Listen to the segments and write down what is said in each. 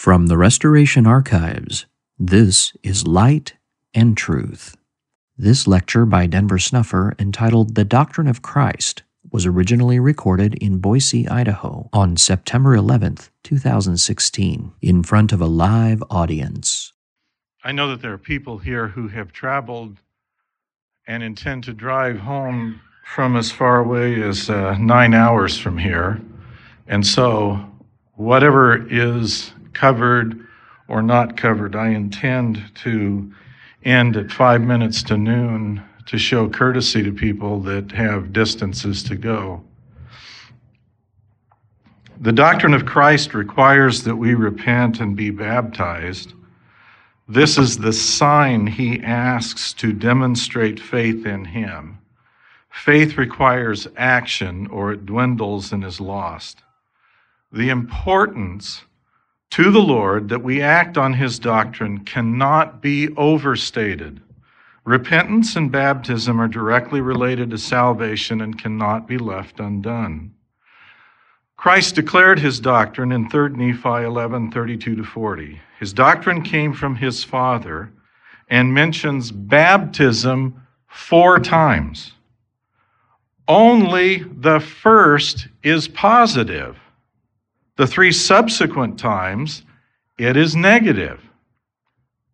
From the Restoration Archives, this is Light and Truth. This lecture by Denver Snuffer, entitled The Doctrine of Christ, was originally recorded in Boise, Idaho on September 11th, 2016, in front of a live audience. I know that there are people here who have traveled and intend to drive home from as far away as uh, nine hours from here. And so, whatever is covered or not covered, I intend to end at five minutes to noon to show courtesy to people that have distances to go. The doctrine of Christ requires that we repent and be baptized. This is the sign he asks to demonstrate faith in him. Faith requires action or it dwindles and is lost. The importance to the Lord that we act on his doctrine cannot be overstated. Repentance and baptism are directly related to salvation and cannot be left undone. Christ declared his doctrine in 3 Nephi 11 32 to 40. His doctrine came from his Father and mentions baptism four times. Only the first is positive. The three subsequent times, it is negative.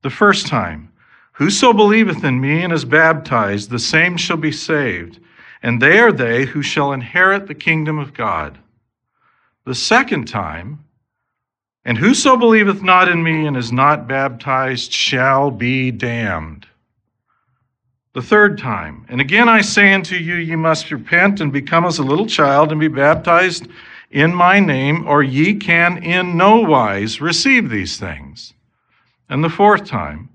The first time, Whoso believeth in me and is baptized, the same shall be saved, and they are they who shall inherit the kingdom of God. The second time, and whoso believeth not in me and is not baptized shall be damned. The third time, and again I say unto you, ye must repent and become as a little child and be baptized in my name, or ye can in no wise receive these things. And the fourth time,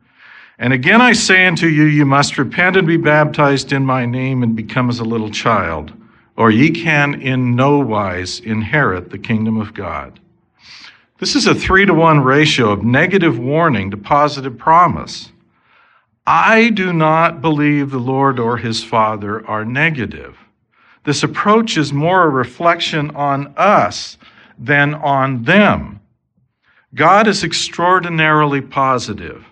and again I say unto you, you must repent and be baptized in my name and become as a little child, or ye can in no wise inherit the kingdom of God. This is a three to one ratio of negative warning to positive promise. I do not believe the Lord or his Father are negative. This approach is more a reflection on us than on them. God is extraordinarily positive.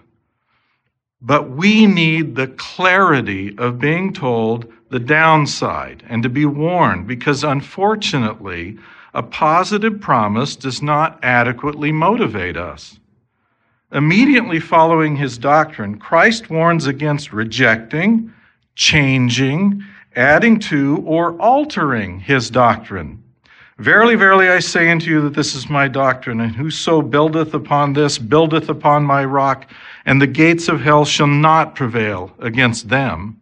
But we need the clarity of being told the downside and to be warned because unfortunately, a positive promise does not adequately motivate us. Immediately following his doctrine, Christ warns against rejecting, changing, adding to, or altering his doctrine. Verily, verily, I say unto you that this is my doctrine, and whoso buildeth upon this buildeth upon my rock, and the gates of hell shall not prevail against them.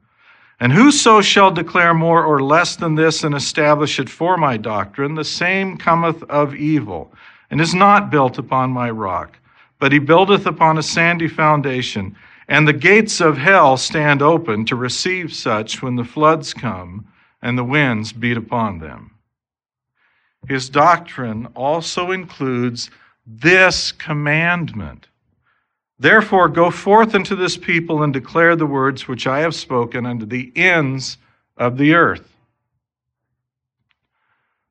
And whoso shall declare more or less than this and establish it for my doctrine, the same cometh of evil, and is not built upon my rock, but he buildeth upon a sandy foundation. And the gates of hell stand open to receive such when the floods come and the winds beat upon them. His doctrine also includes this commandment. Therefore, go forth unto this people and declare the words which I have spoken unto the ends of the earth.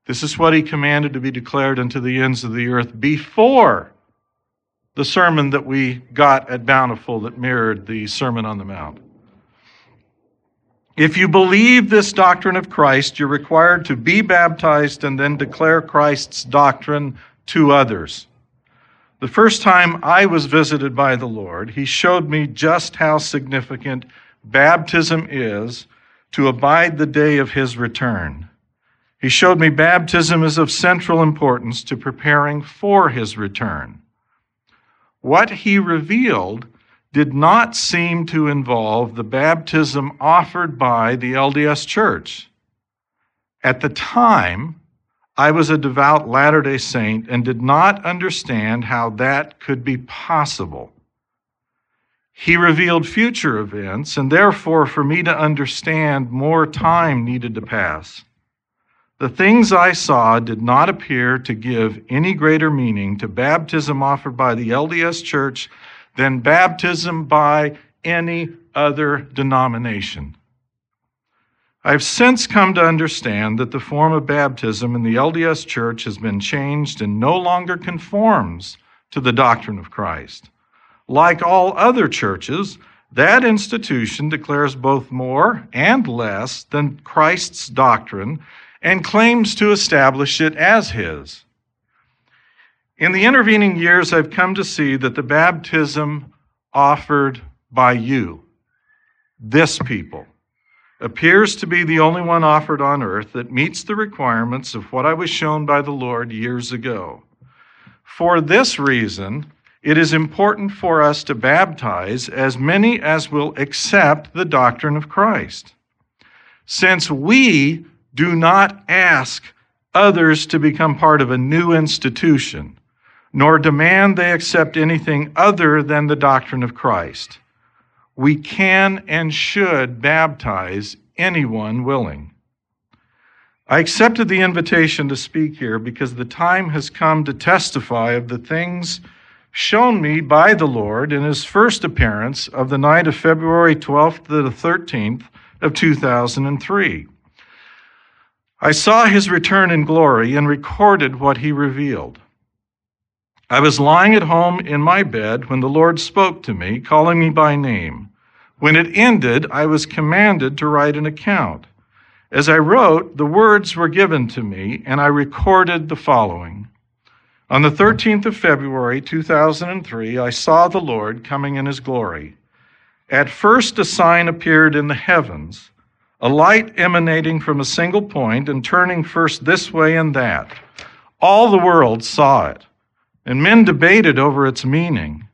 This is what he commanded to be declared unto the ends of the earth before the sermon that we got at Bountiful that mirrored the Sermon on the Mount. If you believe this doctrine of Christ, you're required to be baptized and then declare Christ's doctrine to others. The first time I was visited by the Lord, He showed me just how significant baptism is to abide the day of His return. He showed me baptism is of central importance to preparing for His return. What He revealed did not seem to involve the baptism offered by the LDS Church. At the time, I was a devout Latter day Saint and did not understand how that could be possible. He revealed future events, and therefore, for me to understand, more time needed to pass. The things I saw did not appear to give any greater meaning to baptism offered by the LDS Church than baptism by any other denomination. I've since come to understand that the form of baptism in the LDS Church has been changed and no longer conforms to the doctrine of Christ. Like all other churches, that institution declares both more and less than Christ's doctrine and claims to establish it as his. In the intervening years, I've come to see that the baptism offered by you, this people, appears to be the only one offered on earth that meets the requirements of what I was shown by the Lord years ago. For this reason, it is important for us to baptize as many as will accept the doctrine of Christ. Since we do not ask others to become part of a new institution, nor demand they accept anything other than the doctrine of Christ we can and should baptize anyone willing. I accepted the invitation to speak here because the time has come to testify of the things shown me by the Lord in his first appearance of the night of February 12th to the 13th of 2003. I saw his return in glory and recorded what he revealed. I was lying at home in my bed when the Lord spoke to me, calling me by name. When it ended, I was commanded to write an account. As I wrote, the words were given to me, and I recorded the following. On the 13th of February, 2003, I saw the Lord coming in his glory. At first, a sign appeared in the heavens, a light emanating from a single point and turning first this way and that. All the world saw it and men debated over its meaning.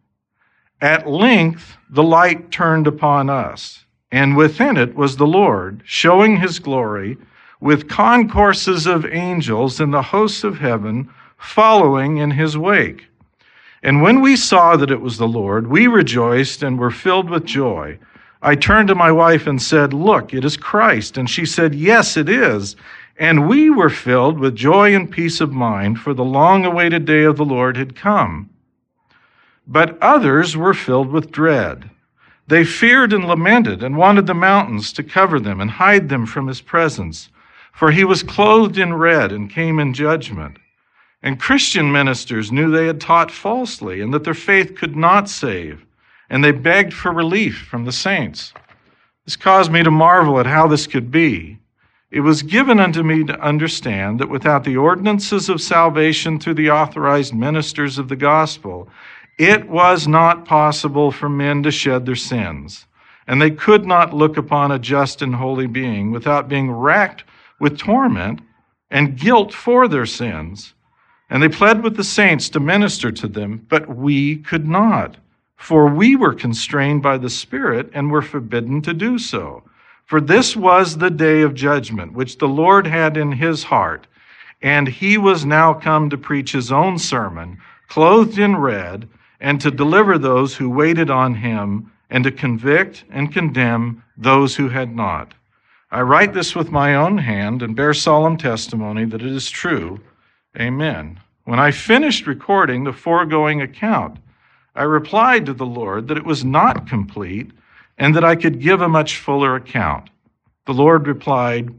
At length, the light turned upon us, and within it was the Lord, showing his glory, with concourses of angels and the hosts of heaven following in his wake. And when we saw that it was the Lord, we rejoiced and were filled with joy. I turned to my wife and said, Look, it is Christ. And she said, Yes, it is. And we were filled with joy and peace of mind, for the long awaited day of the Lord had come. But others were filled with dread. They feared and lamented and wanted the mountains to cover them and hide them from his presence, for he was clothed in red and came in judgment. And Christian ministers knew they had taught falsely and that their faith could not save, and they begged for relief from the saints. This caused me to marvel at how this could be. It was given unto me to understand that without the ordinances of salvation through the authorized ministers of the gospel, it was not possible for men to shed their sins. And they could not look upon a just and holy being without being racked with torment and guilt for their sins. And they pled with the saints to minister to them, but we could not, for we were constrained by the Spirit and were forbidden to do so. For this was the day of judgment, which the Lord had in his heart, and he was now come to preach his own sermon, clothed in red, and to deliver those who waited on him, and to convict and condemn those who had not. I write this with my own hand and bear solemn testimony that it is true. Amen. When I finished recording the foregoing account, I replied to the Lord that it was not complete and that I could give a much fuller account. The Lord replied,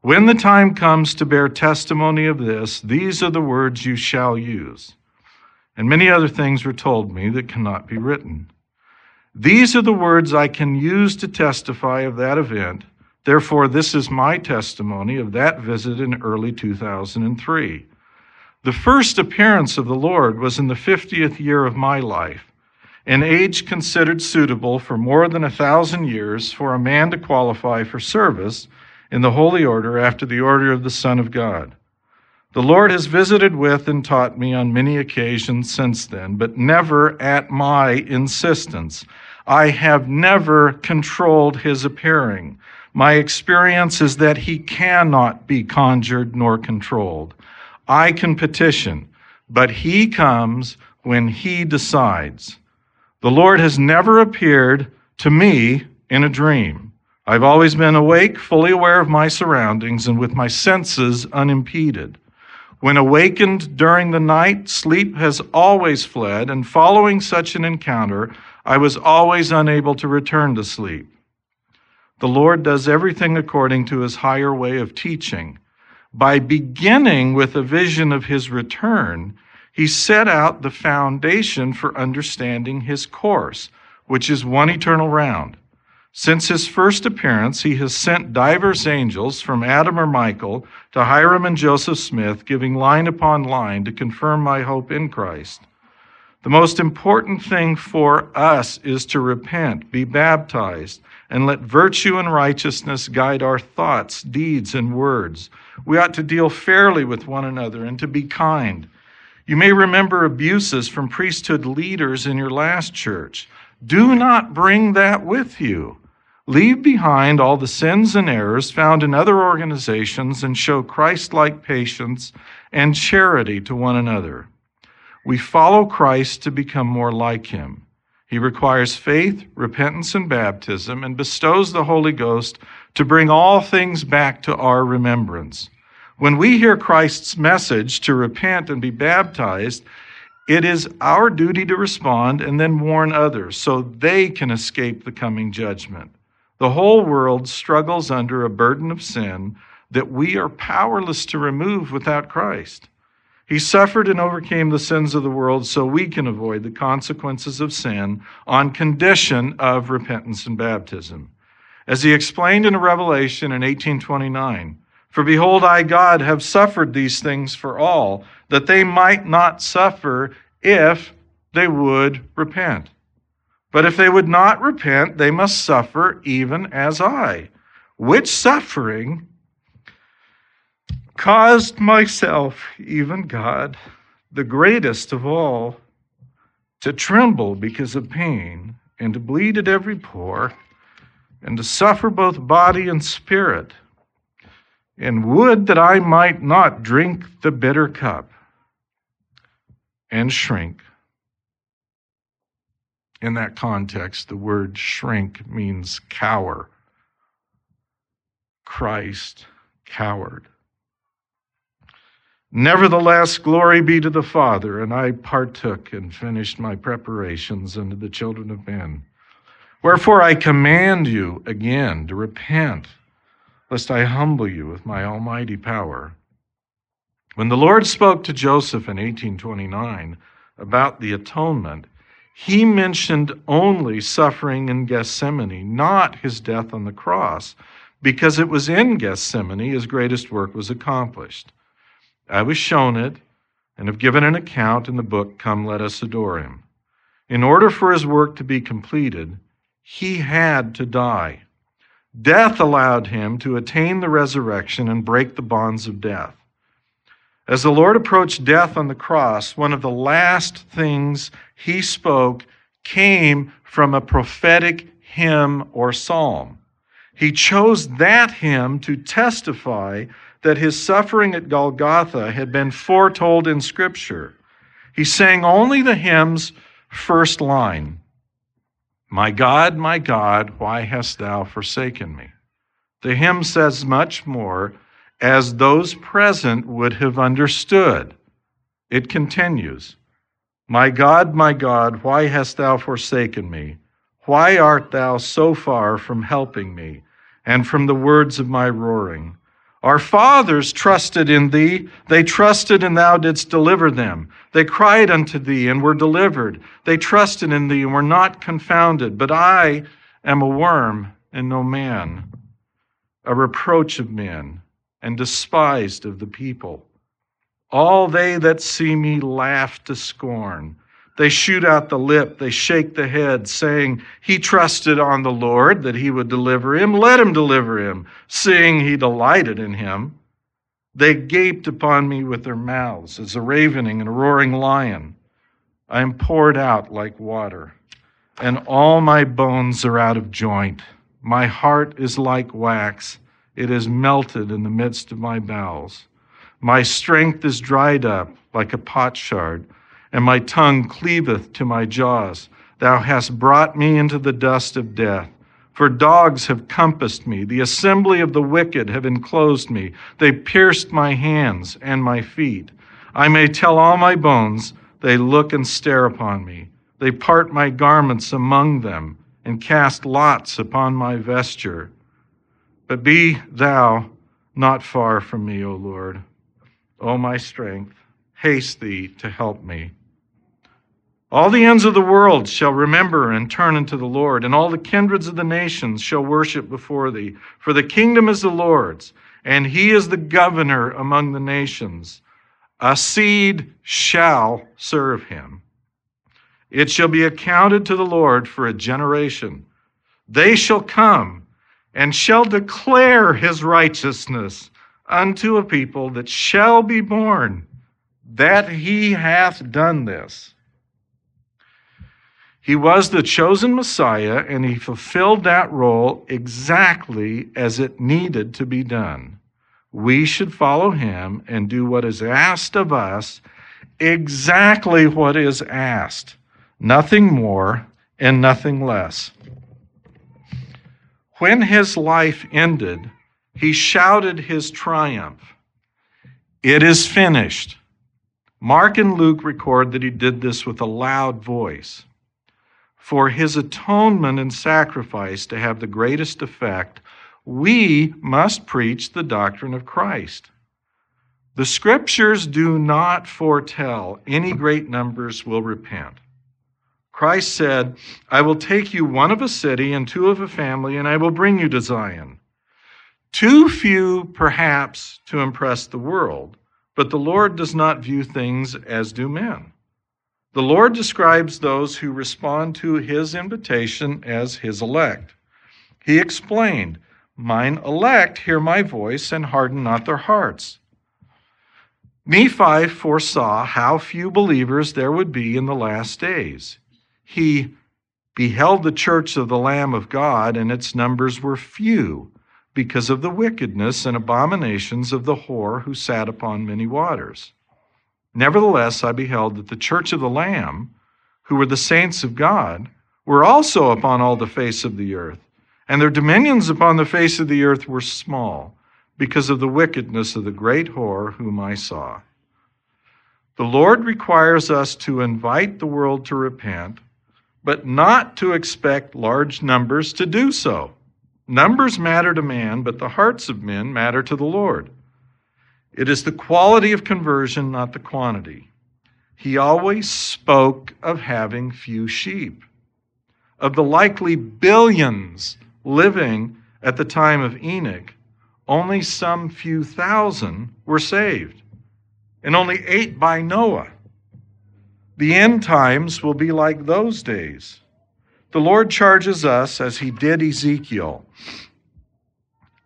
When the time comes to bear testimony of this, these are the words you shall use. And many other things were told me that cannot be written. These are the words I can use to testify of that event. Therefore, this is my testimony of that visit in early 2003. The first appearance of the Lord was in the 50th year of my life an age considered suitable for more than a thousand years for a man to qualify for service in the holy order after the order of the Son of God. The Lord has visited with and taught me on many occasions since then, but never at my insistence. I have never controlled his appearing. My experience is that he cannot be conjured nor controlled. I can petition, but he comes when he decides. The Lord has never appeared to me in a dream. I've always been awake, fully aware of my surroundings, and with my senses unimpeded. When awakened during the night, sleep has always fled, and following such an encounter, I was always unable to return to sleep. The Lord does everything according to his higher way of teaching. By beginning with a vision of his return, He set out the foundation for understanding his course, which is one eternal round. Since his first appearance, he has sent divers angels from Adam or Michael to Hyrum and Joseph Smith, giving line upon line to confirm my hope in Christ. The most important thing for us is to repent, be baptized, and let virtue and righteousness guide our thoughts, deeds, and words. We ought to deal fairly with one another and to be kind. You may remember abuses from priesthood leaders in your last church. Do not bring that with you. Leave behind all the sins and errors found in other organizations and show Christ like patience and charity to one another. We follow Christ to become more like him. He requires faith, repentance, and baptism, and bestows the Holy Ghost to bring all things back to our remembrance. When we hear Christ's message to repent and be baptized, it is our duty to respond and then warn others so they can escape the coming judgment. The whole world struggles under a burden of sin that we are powerless to remove without Christ. He suffered and overcame the sins of the world so we can avoid the consequences of sin on condition of repentance and baptism. As he explained in a Revelation in 1829, For behold, I, God, have suffered these things for all, that they might not suffer if they would repent. But if they would not repent, they must suffer even as I, which suffering caused myself, even God, the greatest of all, to tremble because of pain, and to bleed at every pore, and to suffer both body and spirit, and would that I might not drink the bitter cup and shrink in that context, the word shrink means cower. Christ cowered. Nevertheless, glory be to the Father, and I partook and finished my preparations unto the children of men. Wherefore I command you again to repent, lest I humble you with my almighty power. When the Lord spoke to Joseph in 1829 about the atonement, he mentioned only suffering in Gethsemane, not his death on the cross, because it was in Gethsemane his greatest work was accomplished. I was shown it and have given an account in the book, Come Let Us Adore Him. In order for his work to be completed, he had to die. Death allowed him to attain the resurrection and break the bonds of death. As the Lord approached death on the cross, one of the last things he spoke came from a prophetic hymn or psalm. He chose that hymn to testify that his suffering at Golgotha had been foretold in Scripture. He sang only the hymn's first line My God, my God, why hast thou forsaken me? The hymn says much more as those present would have understood. It continues My God, my God, why hast thou forsaken me? Why art thou so far from helping me and from the words of my roaring? Our fathers trusted in thee. They trusted and thou didst deliver them. They cried unto thee and were delivered. They trusted in thee and were not confounded. But I am a worm and no man, a reproach of men and despised of the people. All they that see me laugh to scorn. They shoot out the lip, they shake the head, saying, He trusted on the Lord that he would deliver him. Let him deliver him, seeing he delighted in him. They gaped upon me with their mouths as a ravening and a roaring lion. I am poured out like water, and all my bones are out of joint. My heart is like wax it is melted in the midst of my bowels. My strength is dried up like a potsherd, and my tongue cleaveth to my jaws. Thou hast brought me into the dust of death. For dogs have compassed me, the assembly of the wicked have enclosed me. They pierced my hands and my feet. I may tell all my bones, they look and stare upon me. They part my garments among them and cast lots upon my vesture. But be thou not far from me, O Lord, O my strength. haste thee to help me. All the ends of the world shall remember and turn unto the Lord, and all the kindreds of the nations shall worship before thee. For the kingdom is the Lord's, and he is the governor among the nations. A seed shall serve him. It shall be accounted to the Lord for a generation. They shall come and shall declare his righteousness unto a people that shall be born, that he hath done this. He was the chosen Messiah, and he fulfilled that role exactly as it needed to be done. We should follow him and do what is asked of us, exactly what is asked, nothing more and nothing less. When his life ended, he shouted his triumph It is finished. Mark and Luke record that he did this with a loud voice. For his atonement and sacrifice to have the greatest effect, we must preach the doctrine of Christ. The scriptures do not foretell any great numbers will repent. Christ said, I will take you one of a city and two of a family, and I will bring you to Zion. Too few, perhaps, to impress the world, but the Lord does not view things as do men. The Lord describes those who respond to his invitation as his elect. He explained, Mine elect hear my voice and harden not their hearts. Nephi foresaw how few believers there would be in the last days. He beheld the church of the Lamb of God, and its numbers were few because of the wickedness and abominations of the whore who sat upon many waters. Nevertheless, I beheld that the church of the Lamb, who were the saints of God, were also upon all the face of the earth, and their dominions upon the face of the earth were small, because of the wickedness of the great whore whom I saw. The Lord requires us to invite the world to repent, but not to expect large numbers to do so. Numbers matter to man, but the hearts of men matter to the Lord. It is the quality of conversion, not the quantity. He always spoke of having few sheep. Of the likely billions living at the time of Enoch, only some few thousand were saved, and only eight by Noah. The end times will be like those days. The Lord charges us, as he did Ezekiel,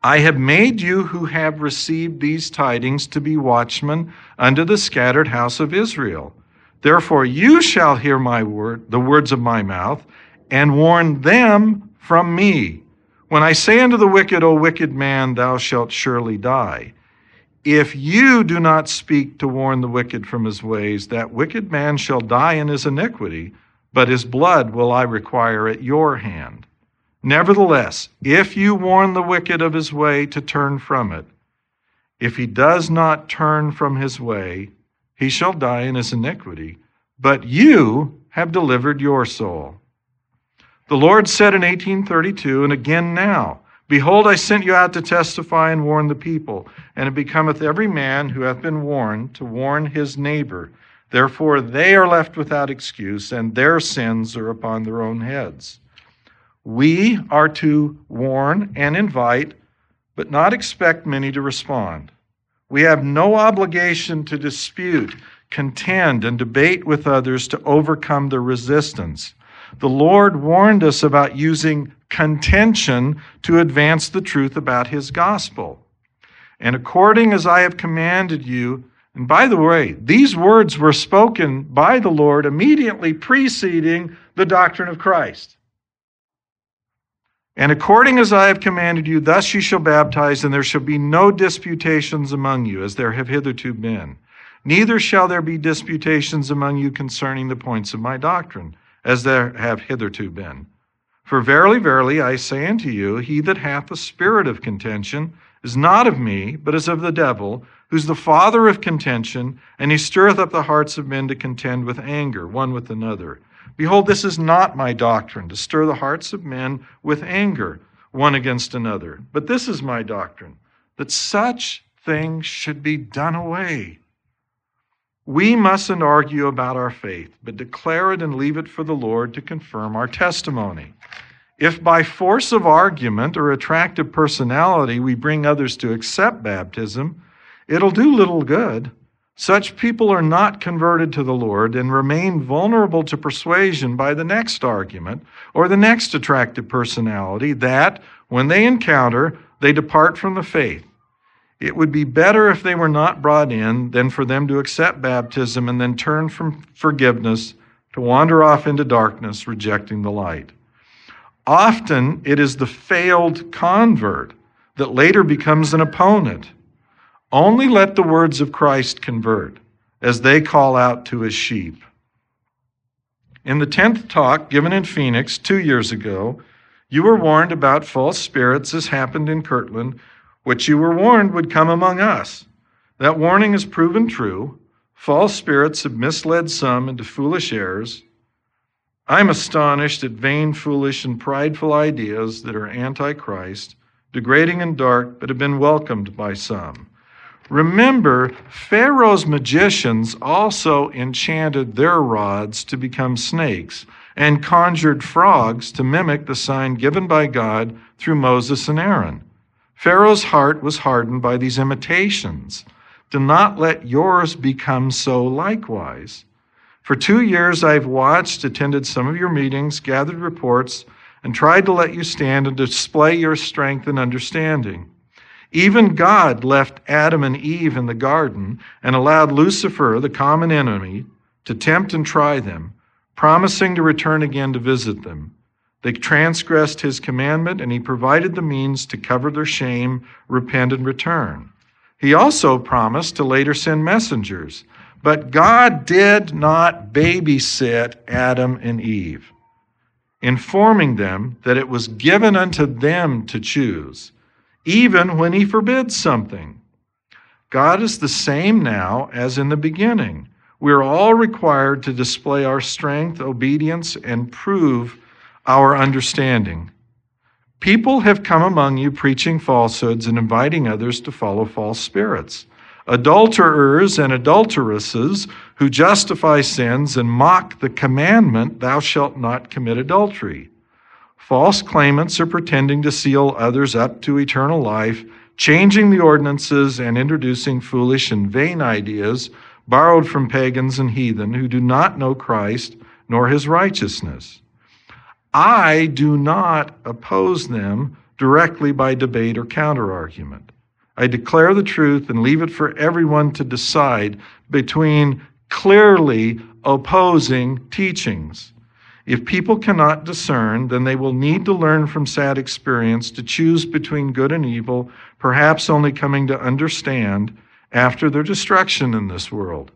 I have made you who have received these tidings to be watchmen unto the scattered house of Israel. Therefore you shall hear my word, the words of my mouth, and warn them from me. When I say unto the wicked, O wicked man, thou shalt surely die. If you do not speak to warn the wicked from his ways, that wicked man shall die in his iniquity, but his blood will I require at your hand. Nevertheless, if you warn the wicked of his way to turn from it, if he does not turn from his way, he shall die in his iniquity, but you have delivered your soul. The Lord said in 1832, and again now, Behold, I sent you out to testify and warn the people, and it becometh every man who hath been warned to warn his neighbor. Therefore they are left without excuse, and their sins are upon their own heads. We are to warn and invite, but not expect many to respond. We have no obligation to dispute, contend, and debate with others to overcome the resistance. The Lord warned us about using contention to advance the truth about his gospel. And according as I have commanded you, and by the way, these words were spoken by the Lord immediately preceding the doctrine of Christ. And according as I have commanded you, thus you shall baptize, and there shall be no disputations among you, as there have hitherto been. Neither shall there be disputations among you concerning the points of my doctrine, as there have hitherto been. For verily, verily, I say unto you, he that hath the spirit of contention is not of me, but is of the devil, who's the father of contention, and he stirreth up the hearts of men to contend with anger, one with another. Behold, this is not my doctrine, to stir the hearts of men with anger one against another. But this is my doctrine, that such things should be done away. We mustn't argue about our faith, but declare it and leave it for the Lord to confirm our testimony. If by force of argument or attractive personality we bring others to accept baptism, it'll do little good. Such people are not converted to the Lord and remain vulnerable to persuasion by the next argument or the next attractive personality that, when they encounter, they depart from the faith. It would be better if they were not brought in than for them to accept baptism and then turn from forgiveness to wander off into darkness, rejecting the light. Often it is the failed convert that later becomes an opponent only let the words of Christ convert as they call out to his sheep. In the 10th talk given in Phoenix two years ago, you were warned about false spirits as happened in Kirtland, which you were warned would come among us. That warning has proven true. False spirits have misled some into foolish errors. I'm astonished at vain, foolish, and prideful ideas that are antichrist, degrading and dark, but have been welcomed by some. Remember, Pharaoh's magicians also enchanted their rods to become snakes and conjured frogs to mimic the sign given by God through Moses and Aaron. Pharaoh's heart was hardened by these imitations. Do not let yours become so likewise. For two years I've watched, attended some of your meetings, gathered reports, and tried to let you stand and display your strength and understanding. Even God left Adam and Eve in the garden and allowed Lucifer, the common enemy, to tempt and try them, promising to return again to visit them. They transgressed his commandment, and he provided the means to cover their shame, repent, and return. He also promised to later send messengers, but God did not babysit Adam and Eve, informing them that it was given unto them to choose even when he forbids something. God is the same now as in the beginning. We're all required to display our strength, obedience, and prove our understanding. People have come among you preaching falsehoods and inviting others to follow false spirits. Adulterers and adulteresses who justify sins and mock the commandment, Thou shalt not commit adultery. False claimants are pretending to seal others up to eternal life, changing the ordinances and introducing foolish and vain ideas borrowed from pagans and heathen who do not know Christ nor his righteousness. I do not oppose them directly by debate or counterargument. I declare the truth and leave it for everyone to decide between clearly opposing teachings. If people cannot discern, then they will need to learn from sad experience to choose between good and evil, perhaps only coming to understand after their destruction in this world.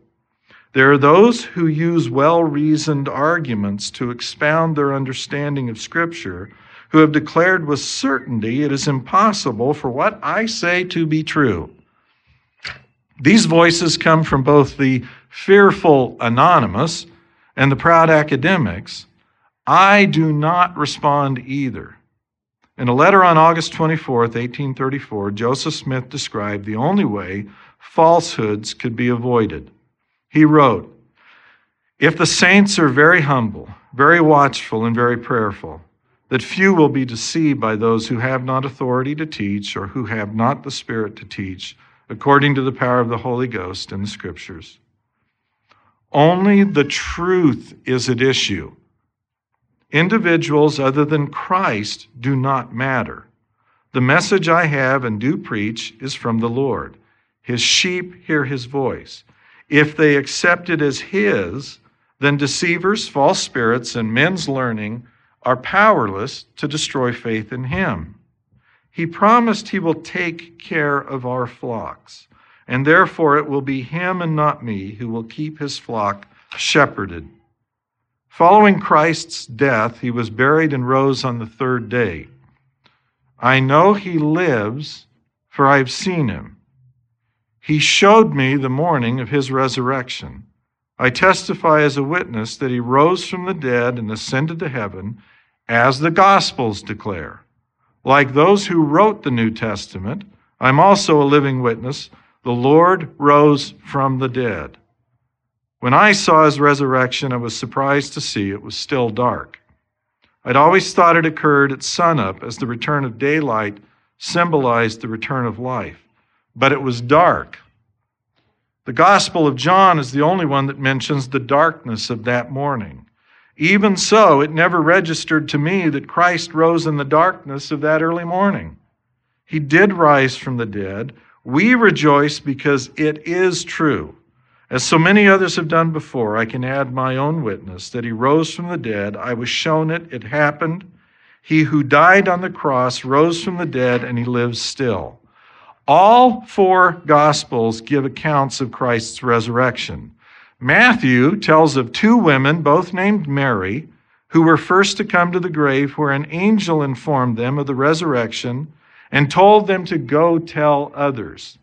There are those who use well reasoned arguments to expound their understanding of Scripture, who have declared with certainty it is impossible for what I say to be true. These voices come from both the fearful anonymous and the proud academics I do not respond either. In a letter on August 24, 1834, Joseph Smith described the only way falsehoods could be avoided. He wrote, If the saints are very humble, very watchful, and very prayerful, that few will be deceived by those who have not authority to teach or who have not the Spirit to teach, according to the power of the Holy Ghost and the Scriptures. Only the truth is at issue Individuals other than Christ do not matter. The message I have and do preach is from the Lord. His sheep hear his voice. If they accept it as his, then deceivers, false spirits, and men's learning are powerless to destroy faith in him. He promised he will take care of our flocks, and therefore it will be him and not me who will keep his flock shepherded. Following Christ's death, he was buried and rose on the third day. I know he lives, for I have seen him. He showed me the morning of his resurrection. I testify as a witness that he rose from the dead and ascended to heaven, as the Gospels declare. Like those who wrote the New Testament, I'm also a living witness. The Lord rose from the dead. When I saw his resurrection, I was surprised to see it was still dark. I'd always thought it occurred at sunup, as the return of daylight symbolized the return of life. But it was dark. The Gospel of John is the only one that mentions the darkness of that morning. Even so, it never registered to me that Christ rose in the darkness of that early morning. He did rise from the dead. We rejoice because it is true. As so many others have done before, I can add my own witness that he rose from the dead. I was shown it, it happened. He who died on the cross rose from the dead, and he lives still. All four Gospels give accounts of Christ's resurrection. Matthew tells of two women, both named Mary, who were first to come to the grave, where an angel informed them of the resurrection and told them to go tell others.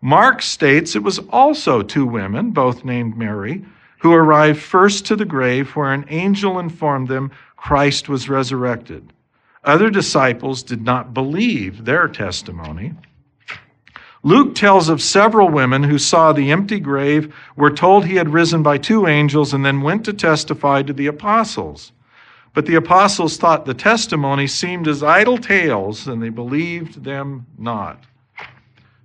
Mark states it was also two women, both named Mary, who arrived first to the grave where an angel informed them Christ was resurrected. Other disciples did not believe their testimony. Luke tells of several women who saw the empty grave, were told he had risen by two angels, and then went to testify to the apostles. But the apostles thought the testimony seemed as idle tales, and they believed them not.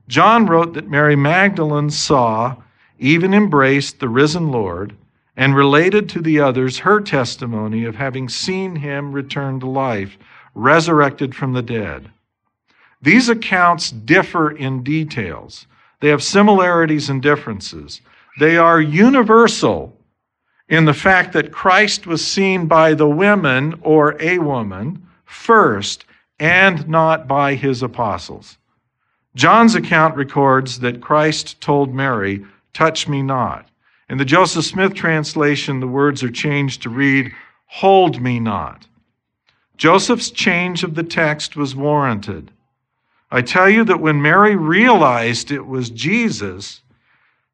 John wrote that Mary Magdalene saw, even embraced the risen Lord, and related to the others her testimony of having seen him return to life, resurrected from the dead. These accounts differ in details. They have similarities and differences. They are universal in the fact that Christ was seen by the women or a woman first and not by his apostles. John's account records that Christ told Mary, Touch me not. In the Joseph Smith translation, the words are changed to read, Hold me not. Joseph's change of the text was warranted. I tell you that when Mary realized it was Jesus,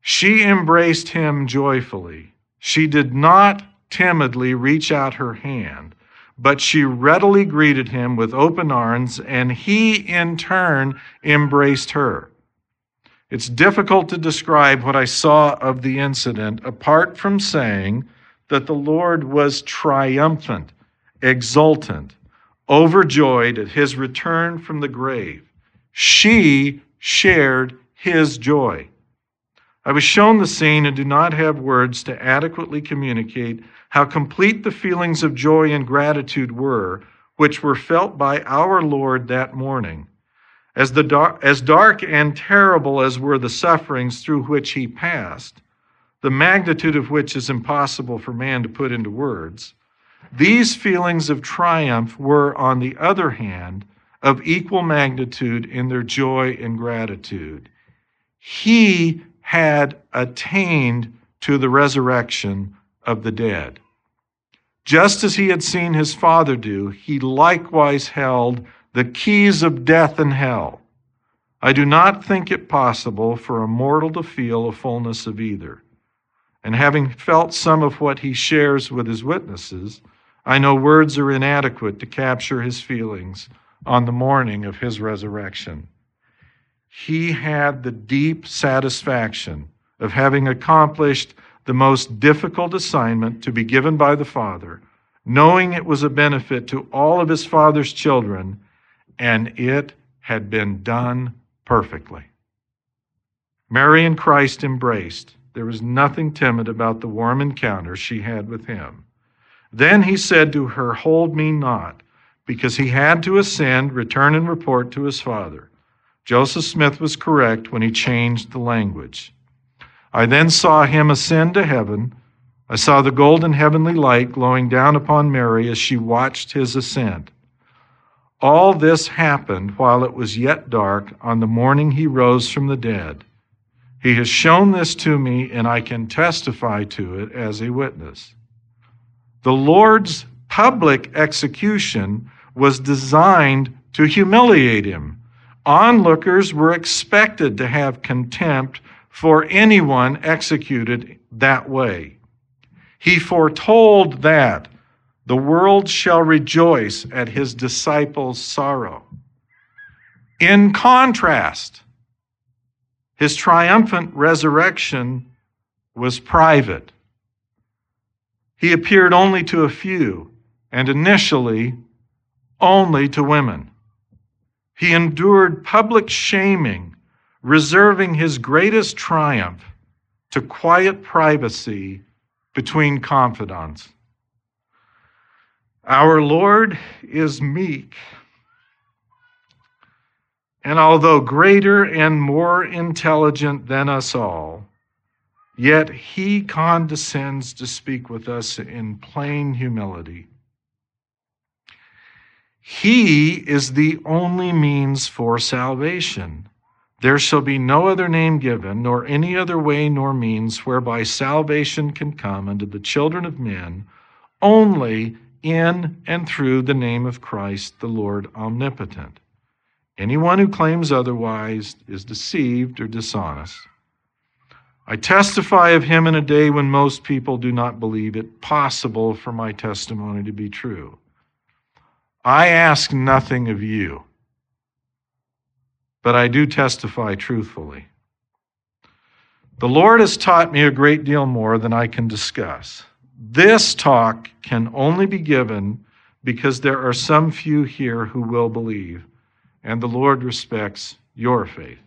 she embraced him joyfully. She did not timidly reach out her hand, but she readily greeted him with open arms, and he in turn embraced her. It's difficult to describe what I saw of the incident apart from saying that the Lord was triumphant, exultant, overjoyed at his return from the grave. She shared his joy. I was shown the scene and do not have words to adequately communicate how complete the feelings of joy and gratitude were, which were felt by our Lord that morning. As, the as dark and terrible as were the sufferings through which he passed, the magnitude of which is impossible for man to put into words, these feelings of triumph were, on the other hand, of equal magnitude in their joy and gratitude. He had attained to the resurrection of the dead. Just as he had seen his father do, he likewise held the keys of death and hell. I do not think it possible for a mortal to feel a fullness of either. And having felt some of what he shares with his witnesses, I know words are inadequate to capture his feelings on the morning of his resurrection. He had the deep satisfaction of having accomplished the most difficult assignment to be given by the Father, knowing it was a benefit to all of his Father's children, and it had been done perfectly. Mary and Christ embraced. There was nothing timid about the warm encounter she had with him. Then he said to her, Hold me not, because he had to ascend, return, and report to his Father. Joseph Smith was correct when he changed the language. I then saw him ascend to heaven. I saw the golden heavenly light glowing down upon Mary as she watched his ascent. All this happened while it was yet dark on the morning he rose from the dead. He has shown this to me, and I can testify to it as a witness. The Lord's public execution was designed to humiliate him. Onlookers were expected to have contempt for anyone executed that way. He foretold that the world shall rejoice at his disciples' sorrow. In contrast, his triumphant resurrection was private. He appeared only to a few, and initially only to women. He endured public shaming, reserving his greatest triumph to quiet privacy between confidants. Our Lord is meek. And although greater and more intelligent than us all, Yet he condescends to speak with us in plain humility. He is the only means for salvation. There shall be no other name given, nor any other way nor means whereby salvation can come unto the children of men, only in and through the name of Christ, the Lord omnipotent. Anyone who claims otherwise is deceived or dishonest. I testify of him in a day when most people do not believe it possible for my testimony to be true. I ask nothing of you, but I do testify truthfully. The Lord has taught me a great deal more than I can discuss. This talk can only be given because there are some few here who will believe, and the Lord respects your faith.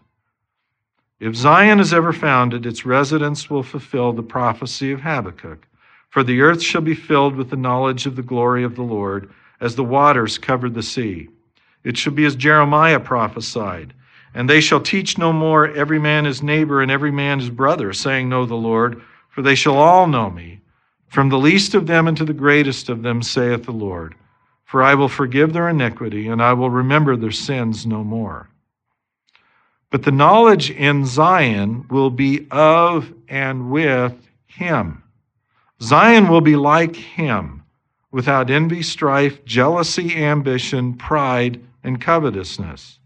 If Zion is ever founded, its residents will fulfill the prophecy of Habakkuk. For the earth shall be filled with the knowledge of the glory of the Lord, as the waters covered the sea. It shall be as Jeremiah prophesied. And they shall teach no more every man his neighbor and every man his brother, saying, Know the Lord, for they shall all know me, from the least of them unto the greatest of them, saith the Lord. For I will forgive their iniquity, and I will remember their sins no more. But the knowledge in Zion will be of and with him. Zion will be like him, without envy, strife, jealousy, ambition, pride, and covetousness.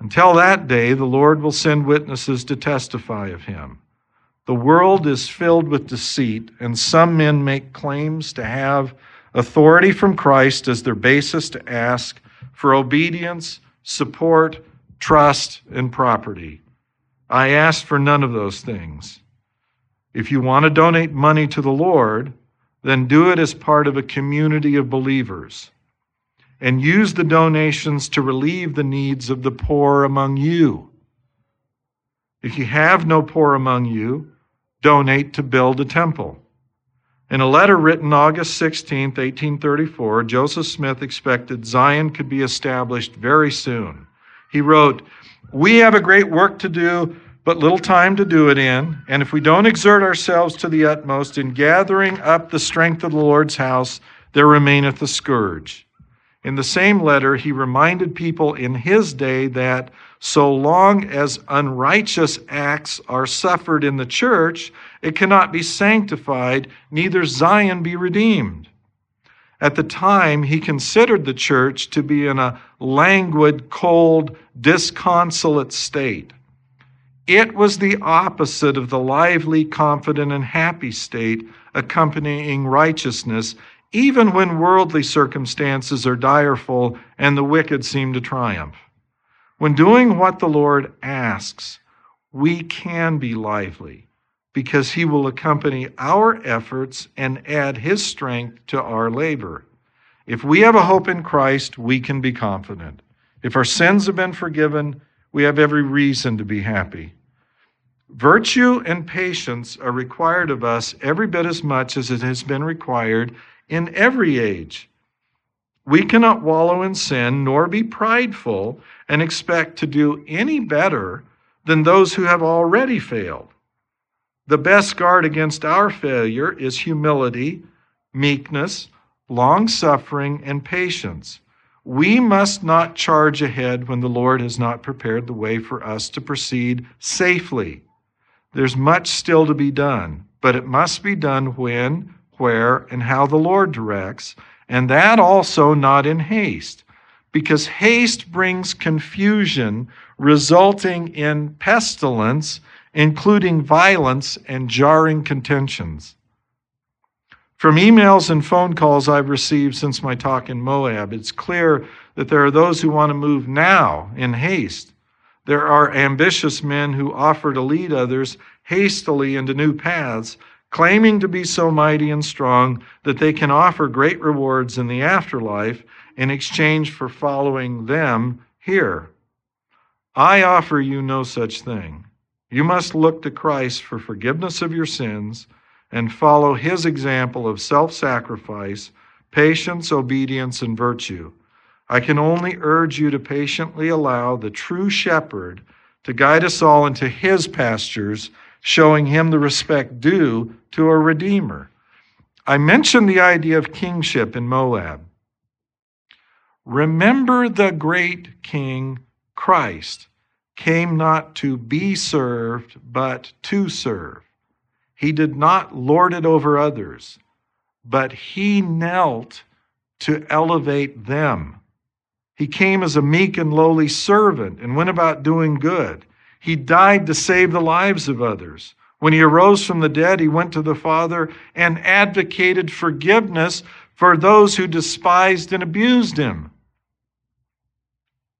Until that day, the Lord will send witnesses to testify of him. The world is filled with deceit, and some men make claims to have authority from Christ as their basis to ask for obedience, support, trust, and property. I ask for none of those things. If you want to donate money to the Lord, then do it as part of a community of believers and use the donations to relieve the needs of the poor among you. If you have no poor among you, donate to build a temple. In a letter written August 16, 1834, Joseph Smith expected Zion could be established very soon. He wrote, We have a great work to do, but little time to do it in. And if we don't exert ourselves to the utmost in gathering up the strength of the Lord's house, there remaineth a scourge. In the same letter, he reminded people in his day that so long as unrighteous acts are suffered in the church, it cannot be sanctified, neither Zion be redeemed. At the time, he considered the church to be in a languid, cold, disconsolate state. It was the opposite of the lively, confident, and happy state accompanying righteousness, even when worldly circumstances are direful and the wicked seem to triumph. When doing what the Lord asks, we can be lively because he will accompany our efforts and add his strength to our labor. If we have a hope in Christ, we can be confident. If our sins have been forgiven, we have every reason to be happy. Virtue and patience are required of us every bit as much as it has been required in every age. We cannot wallow in sin nor be prideful and expect to do any better than those who have already failed. The best guard against our failure is humility, meekness, long suffering, and patience. We must not charge ahead when the Lord has not prepared the way for us to proceed safely. There's much still to be done, but it must be done when, where, and how the Lord directs, and that also not in haste, because haste brings confusion, resulting in pestilence including violence and jarring contentions. From emails and phone calls I've received since my talk in Moab, it's clear that there are those who want to move now in haste. There are ambitious men who offer to lead others hastily into new paths, claiming to be so mighty and strong that they can offer great rewards in the afterlife in exchange for following them here. I offer you no such thing. You must look to Christ for forgiveness of your sins and follow his example of self sacrifice, patience, obedience, and virtue. I can only urge you to patiently allow the true shepherd to guide us all into his pastures, showing him the respect due to a redeemer. I mentioned the idea of kingship in Moab. Remember the great king Christ came not to be served, but to serve. He did not lord it over others, but he knelt to elevate them. He came as a meek and lowly servant and went about doing good. He died to save the lives of others. When he arose from the dead, he went to the Father and advocated forgiveness for those who despised and abused him.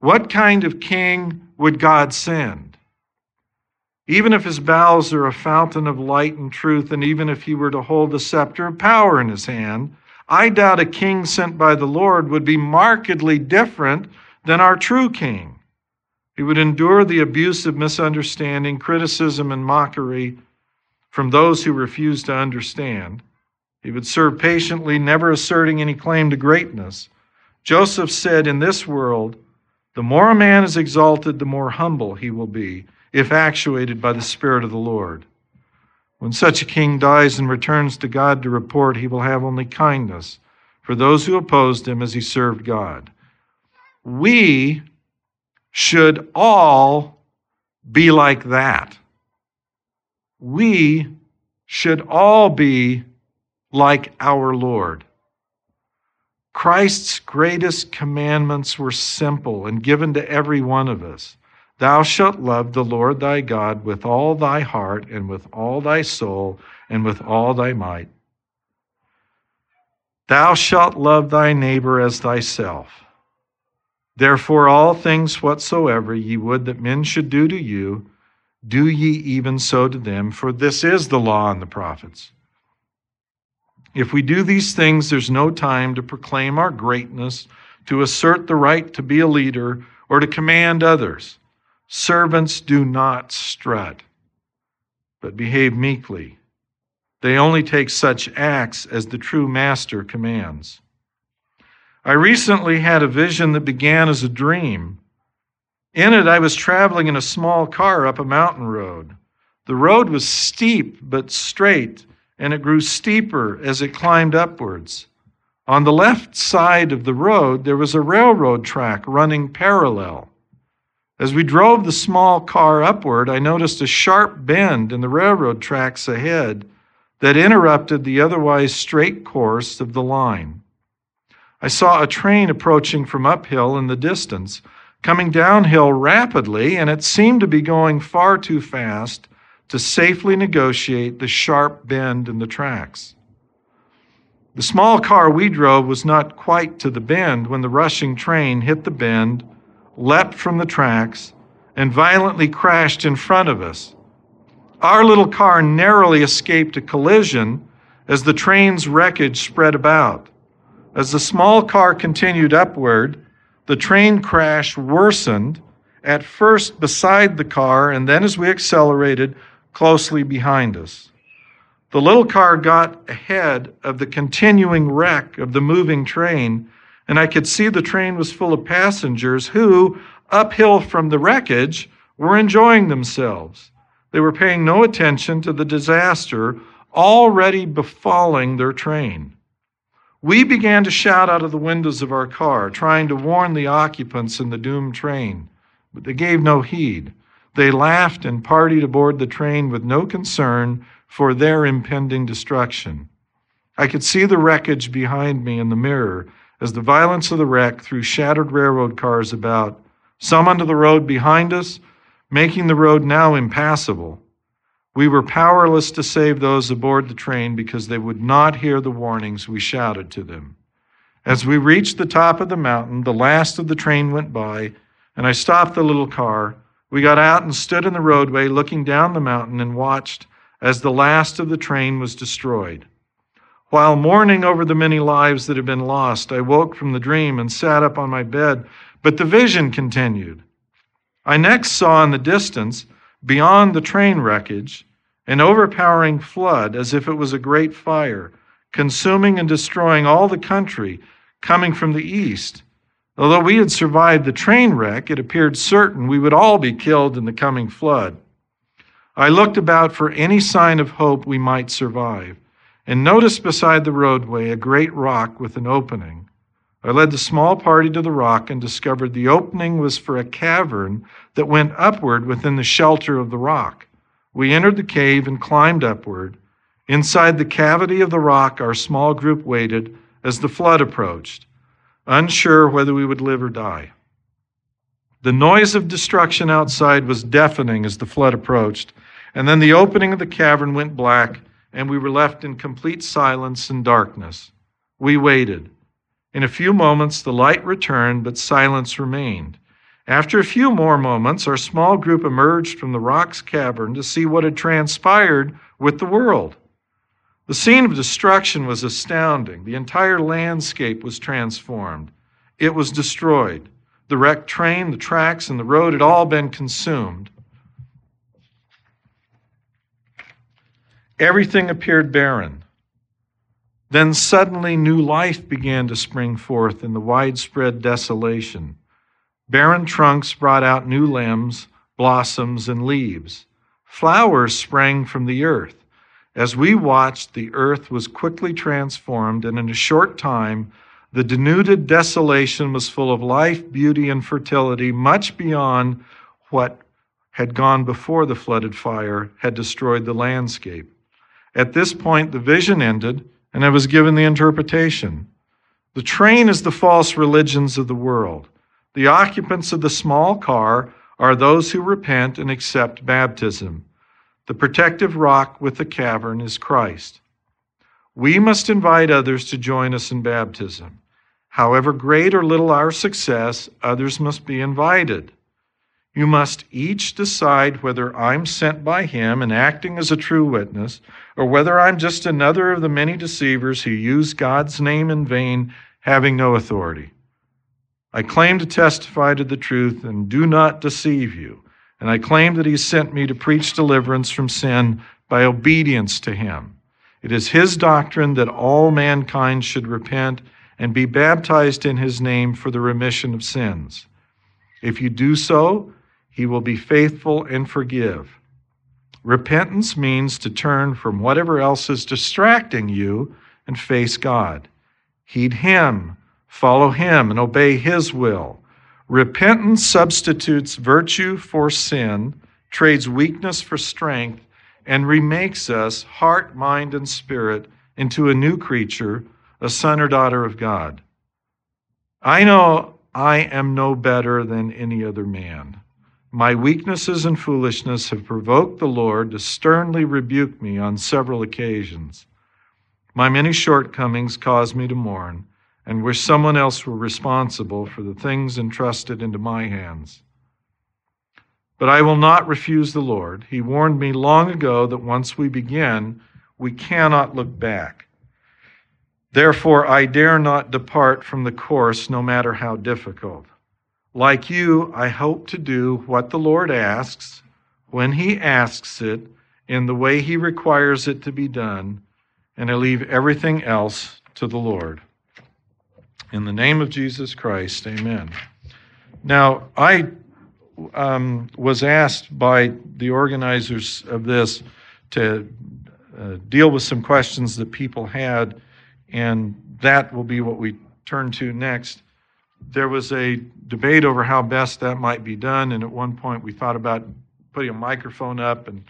What kind of king would God send? Even if his bowels are a fountain of light and truth, and even if he were to hold the scepter of power in his hand, I doubt a king sent by the Lord would be markedly different than our true king. He would endure the abuse of misunderstanding, criticism, and mockery from those who refuse to understand. He would serve patiently, never asserting any claim to greatness. Joseph said, In this world, the more a man is exalted, the more humble he will be, if actuated by the Spirit of the Lord. When such a king dies and returns to God to report, he will have only kindness for those who opposed him as he served God. We should all be like that. We should all be like our Lord. Christ's greatest commandments were simple and given to every one of us. Thou shalt love the Lord thy God with all thy heart and with all thy soul and with all thy might. Thou shalt love thy neighbor as thyself. Therefore, all things whatsoever ye would that men should do to you, do ye even so to them, for this is the law and the prophets. If we do these things, there's no time to proclaim our greatness, to assert the right to be a leader, or to command others. Servants do not strut, but behave meekly. They only take such acts as the true master commands. I recently had a vision that began as a dream. In it, I was traveling in a small car up a mountain road. The road was steep but straight and it grew steeper as it climbed upwards. On the left side of the road, there was a railroad track running parallel. As we drove the small car upward, I noticed a sharp bend in the railroad tracks ahead that interrupted the otherwise straight course of the line. I saw a train approaching from uphill in the distance, coming downhill rapidly, and it seemed to be going far too fast to safely negotiate the sharp bend in the tracks. The small car we drove was not quite to the bend when the rushing train hit the bend, leapt from the tracks, and violently crashed in front of us. Our little car narrowly escaped a collision as the train's wreckage spread about. As the small car continued upward, the train crash worsened, at first beside the car, and then as we accelerated, closely behind us. The little car got ahead of the continuing wreck of the moving train, and I could see the train was full of passengers who, uphill from the wreckage, were enjoying themselves. They were paying no attention to the disaster already befalling their train. We began to shout out of the windows of our car, trying to warn the occupants in the doomed train, but they gave no heed. They laughed and partied aboard the train with no concern for their impending destruction. I could see the wreckage behind me in the mirror as the violence of the wreck threw shattered railroad cars about, some onto the road behind us, making the road now impassable. We were powerless to save those aboard the train because they would not hear the warnings we shouted to them. As we reached the top of the mountain, the last of the train went by, and I stopped the little car We got out and stood in the roadway looking down the mountain and watched as the last of the train was destroyed. While mourning over the many lives that had been lost, I woke from the dream and sat up on my bed, but the vision continued. I next saw in the distance, beyond the train wreckage, an overpowering flood as if it was a great fire, consuming and destroying all the country coming from the east. Although we had survived the train wreck, it appeared certain we would all be killed in the coming flood. I looked about for any sign of hope we might survive and noticed beside the roadway a great rock with an opening. I led the small party to the rock and discovered the opening was for a cavern that went upward within the shelter of the rock. We entered the cave and climbed upward. Inside the cavity of the rock, our small group waited as the flood approached, unsure whether we would live or die. The noise of destruction outside was deafening as the flood approached, and then the opening of the cavern went black and we were left in complete silence and darkness. We waited. In a few moments, the light returned, but silence remained. After a few more moments, our small group emerged from the rock's cavern to see what had transpired with the world. The scene of destruction was astounding. The entire landscape was transformed. It was destroyed. The wrecked train, the tracks, and the road had all been consumed. Everything appeared barren. Then suddenly new life began to spring forth in the widespread desolation. Barren trunks brought out new limbs, blossoms, and leaves. Flowers sprang from the earth. As we watched, the earth was quickly transformed, and in a short time, the denuded desolation was full of life, beauty, and fertility, much beyond what had gone before the flooded fire had destroyed the landscape. At this point, the vision ended, and I was given the interpretation. The train is the false religions of the world. The occupants of the small car are those who repent and accept baptism. The protective rock with the cavern is Christ. We must invite others to join us in baptism. However great or little our success, others must be invited. You must each decide whether I'm sent by him and acting as a true witness, or whether I'm just another of the many deceivers who use God's name in vain, having no authority. I claim to testify to the truth and do not deceive you. And I claim that he sent me to preach deliverance from sin by obedience to him. It is his doctrine that all mankind should repent and be baptized in his name for the remission of sins. If you do so, he will be faithful and forgive. Repentance means to turn from whatever else is distracting you and face God. Heed Him, follow Him, and obey His will. Repentance substitutes virtue for sin, trades weakness for strength, and remakes us, heart, mind, and spirit, into a new creature, a son or daughter of God. I know I am no better than any other man. My weaknesses and foolishness have provoked the Lord to sternly rebuke me on several occasions. My many shortcomings cause me to mourn and wish someone else were responsible for the things entrusted into my hands. But I will not refuse the Lord. He warned me long ago that once we begin, we cannot look back. Therefore, I dare not depart from the course, no matter how difficult. Like you, I hope to do what the Lord asks, when He asks it, in the way He requires it to be done, and I leave everything else to the Lord. In the name of Jesus Christ, amen. Now, I um, was asked by the organizers of this to uh, deal with some questions that people had, and that will be what we turn to next there was a debate over how best that might be done, and at one point we thought about putting a microphone up, and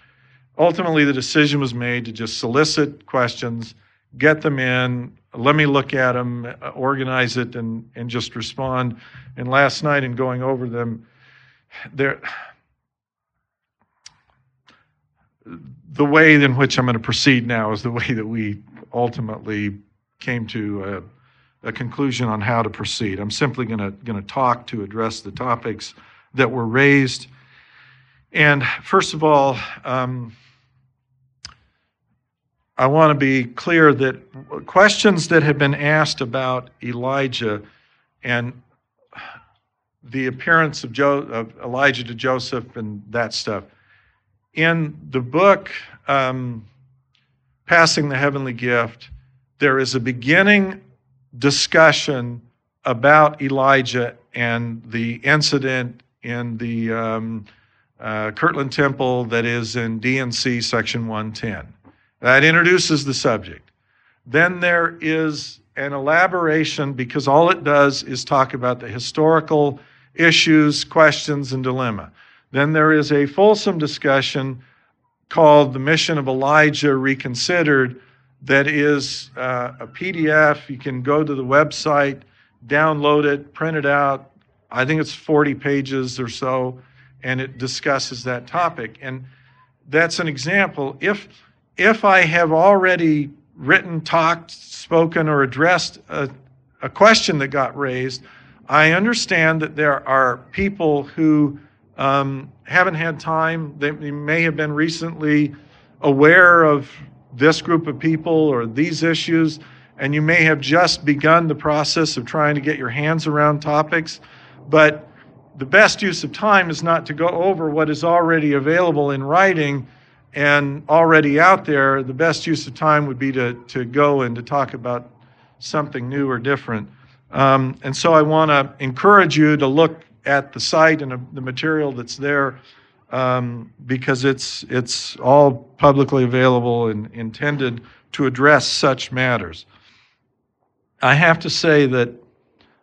ultimately the decision was made to just solicit questions, get them in, let me look at them, organize it, and and just respond. And last night, in going over them, there. The way in which I'm going to proceed now is the way that we ultimately came to uh, a conclusion on how to proceed. I'm simply going to, going to talk to address the topics that were raised. And first of all, um, I want to be clear that questions that have been asked about Elijah and the appearance of, jo- of Elijah to Joseph and that stuff. In the book, um, Passing the Heavenly Gift, there is a beginning discussion about Elijah and the incident in the um, uh, Kirtland Temple that is in D&C section 110. That introduces the subject. Then there is an elaboration because all it does is talk about the historical issues, questions, and dilemma. Then there is a fulsome discussion called The Mission of Elijah Reconsidered that is uh, a PDF. You can go to the website, download it, print it out. I think it's 40 pages or so, and it discusses that topic. And that's an example. If if I have already written, talked, spoken, or addressed a, a question that got raised, I understand that there are people who um, haven't had time. They, they may have been recently aware of this group of people or these issues, and you may have just begun the process of trying to get your hands around topics. But the best use of time is not to go over what is already available in writing and already out there. The best use of time would be to, to go and to talk about something new or different. Um, and so I want to encourage you to look at the site and the material that's there um, because it's, it's all publicly available and intended to address such matters. I have to say that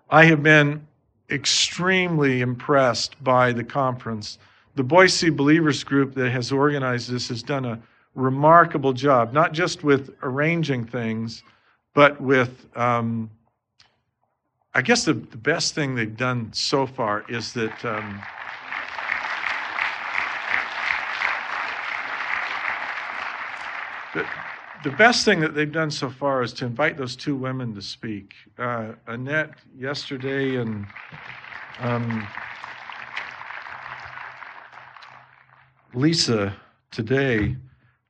I have been extremely impressed by the conference. The Boise Believers Group that has organized this has done a remarkable job, not just with arranging things, but with um, I guess the, the best thing they've done so far is that um, the, the best thing that they've done so far is to invite those two women to speak. Uh, Annette yesterday and um, Lisa today.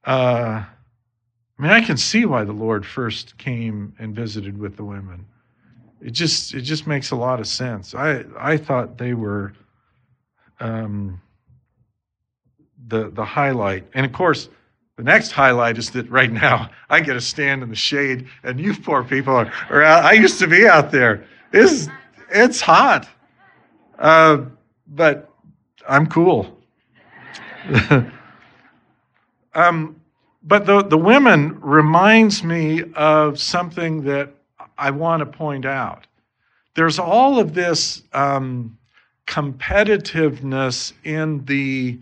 Uh, I mean, I can see why the Lord first came and visited with the women it just it just makes a lot of sense. I I thought they were um, the the highlight, and of course, the next highlight is that right now I get to stand in the shade, and you poor people are, are out. I used to be out there. It's it's hot, uh, but I'm cool. um, but the the women reminds me of something that I want to point out. There's all of this um, competitiveness in the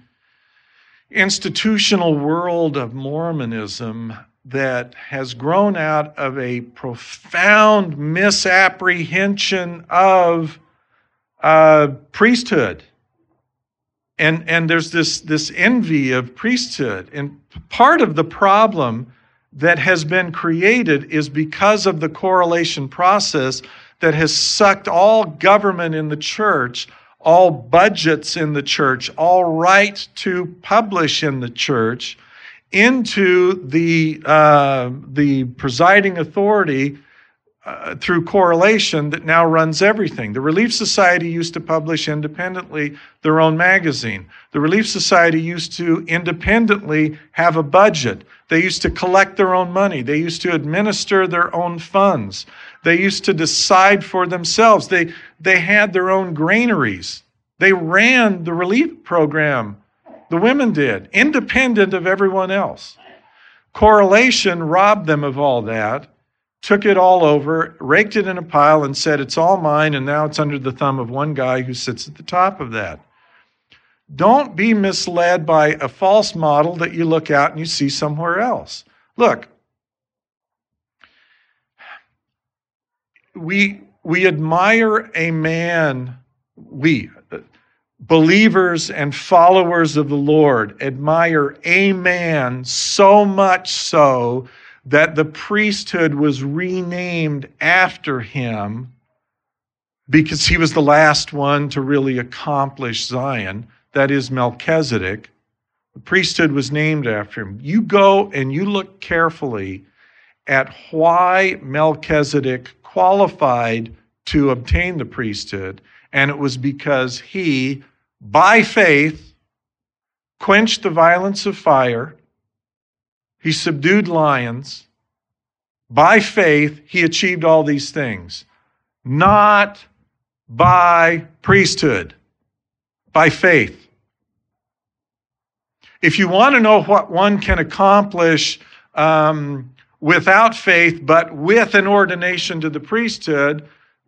institutional world of Mormonism that has grown out of a profound misapprehension of uh, priesthood. And, and there's this, this envy of priesthood. And part of the problem that has been created is because of the correlation process that has sucked all government in the church, all budgets in the church, all right to publish in the church into the, uh, the presiding authority uh, through correlation that now runs everything. The Relief Society used to publish independently their own magazine. The Relief Society used to independently have a budget. They used to collect their own money. They used to administer their own funds. They used to decide for themselves. They, they had their own granaries. They ran the relief program. The women did, independent of everyone else. Correlation robbed them of all that took it all over, raked it in a pile, and said, It's all mine, and now it's under the thumb of one guy who sits at the top of that. Don't be misled by a false model that you look out and you see somewhere else. Look, we, we admire a man, we, believers and followers of the Lord, admire a man so much so that the priesthood was renamed after him because he was the last one to really accomplish Zion. that is Melchizedek. The priesthood was named after him. You go and you look carefully at why Melchizedek qualified to obtain the priesthood, and it was because he, by faith, quenched the violence of fire, he subdued lions. By faith, he achieved all these things, not by priesthood, by faith. If you want to know what one can accomplish um, without faith, but with an ordination to the priesthood,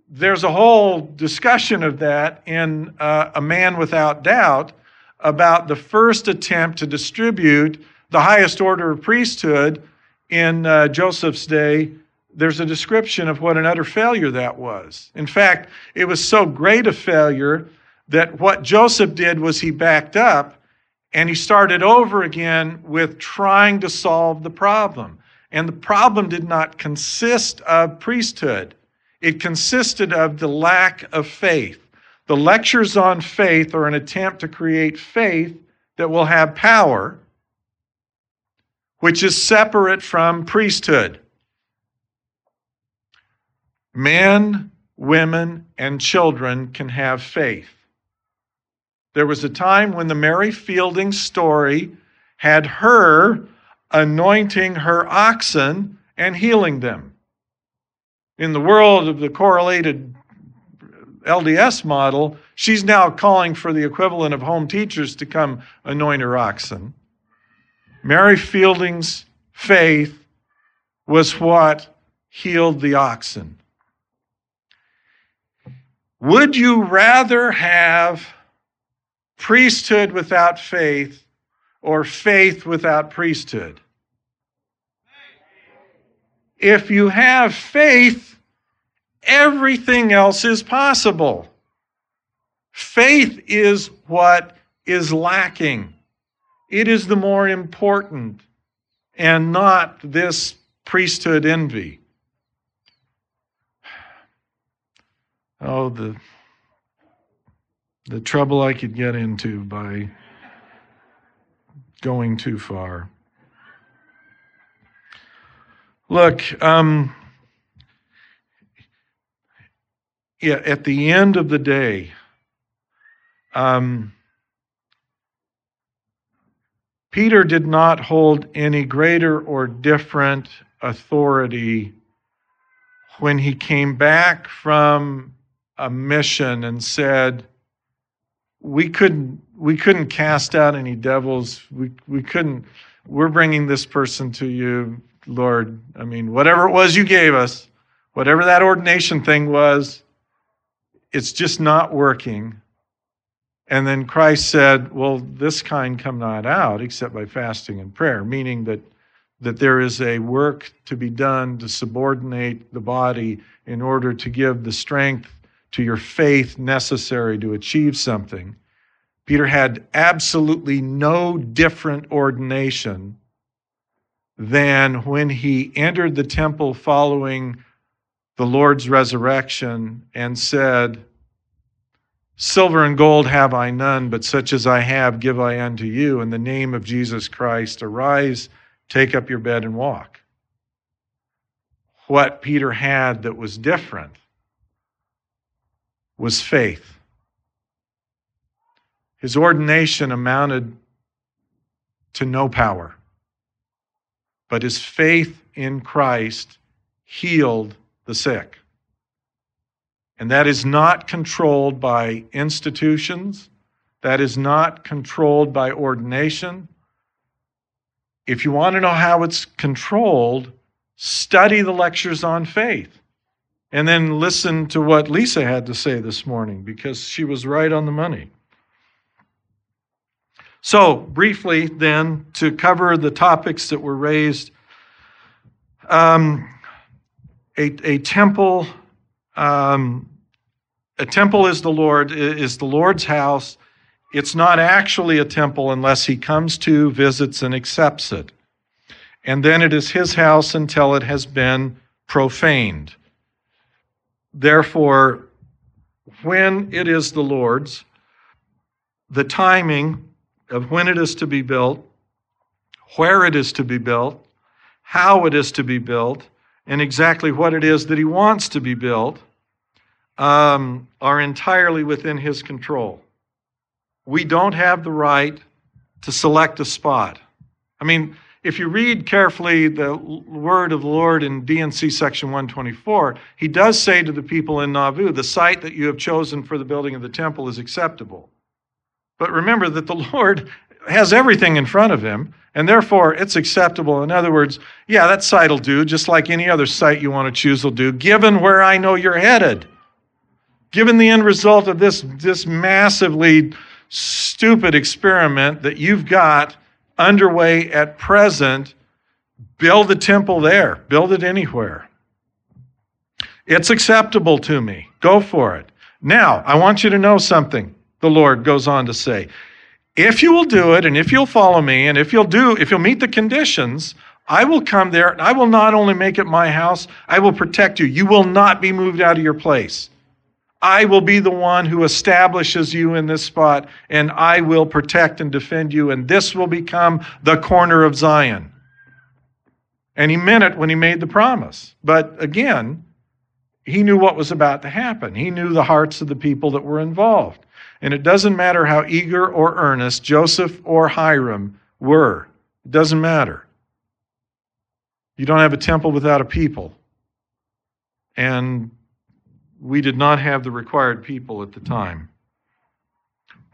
there's a whole discussion of that in uh, A Man Without Doubt about the first attempt to distribute the highest order of priesthood in uh, Joseph's day. There's a description of what an utter failure that was. In fact, it was so great a failure that what Joseph did was he backed up and he started over again with trying to solve the problem. And the problem did not consist of priesthood, it consisted of the lack of faith. The lectures on faith are an attempt to create faith that will have power, which is separate from priesthood. Men, women, and children can have faith. There was a time when the Mary Fielding story had her anointing her oxen and healing them. In the world of the correlated LDS model, she's now calling for the equivalent of home teachers to come anoint her oxen. Mary Fielding's faith was what healed the oxen. Would you rather have priesthood without faith or faith without priesthood. If you have faith, everything else is possible. Faith is what is lacking. It is the more important and not this priesthood envy. Oh, the the trouble I could get into by going too far. Look, um, yeah, at the end of the day, um, Peter did not hold any greater or different authority when he came back from a mission and said, we couldn't we couldn't cast out any devils. We we couldn't we're bringing this person to you lord. I mean whatever it was you gave us whatever that ordination thing was it's just not working and then christ said well this kind come not out except by fasting and prayer meaning that that there is a work to be done to subordinate the body in order to give the strength to your faith necessary to achieve something. Peter had absolutely no different ordination than when he entered the temple following the Lord's resurrection and said, Silver and gold have I none, but such as I have give I unto you. In the name of Jesus Christ, arise, take up your bed and walk. What Peter had that was different was faith. His ordination amounted to no power, but his faith in Christ healed the sick. And that is not controlled by institutions, that is not controlled by ordination. If you want to know how it's controlled, study the lectures on faith. And then listen to what Lisa had to say this morning because she was right on the money. So, briefly, then, to cover the topics that were raised, um, a, a temple, um, a temple is the Lord, is the Lord's house. It's not actually a temple unless he comes to, visits, and accepts it. And then it is his house until it has been profaned. Therefore, when it is the Lord's, the timing of when it is to be built, where it is to be built, how it is to be built, and exactly what it is that he wants to be built um, are entirely within his control. We don't have the right to select a spot. I mean, if you read carefully the word of the Lord in D&C section 124, he does say to the people in Nauvoo, the site that you have chosen for the building of the temple is acceptable. But remember that the Lord has everything in front of him, and therefore it's acceptable. In other words, yeah, that site will do, just like any other site you want to choose will do, given where I know you're headed. Given the end result of this, this massively stupid experiment that you've got underway at present, build a temple there, build it anywhere. It's acceptable to me. Go for it. Now, I want you to know something, the Lord goes on to say. If you will do it, and if you'll follow me, and if you'll do, if you'll meet the conditions, I will come there and I will not only make it my house, I will protect you. You will not be moved out of your place. I will be the one who establishes you in this spot, and I will protect and defend you, and this will become the corner of Zion. And he meant it when he made the promise. But again, he knew what was about to happen. He knew the hearts of the people that were involved. And it doesn't matter how eager or earnest Joseph or Hyrum were, it doesn't matter. You don't have a temple without a people. And we did not have the required people at the time.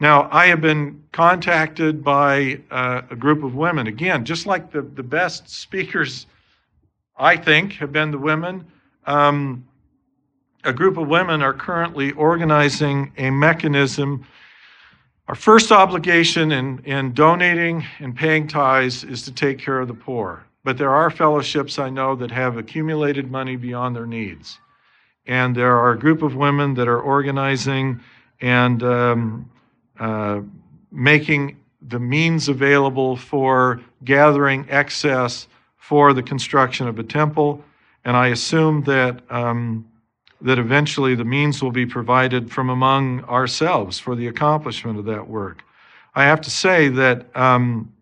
Now, I have been contacted by uh, a group of women. Again, just like the, the best speakers, I think, have been the women. Um, a group of women are currently organizing a mechanism. Our first obligation in, in donating and paying tithes is to take care of the poor. But there are fellowships I know that have accumulated money beyond their needs. And there are a group of women that are organizing and um, uh, making the means available for gathering excess for the construction of a temple. And I assume that um, that eventually the means will be provided from among ourselves for the accomplishment of that work. I have to say that um,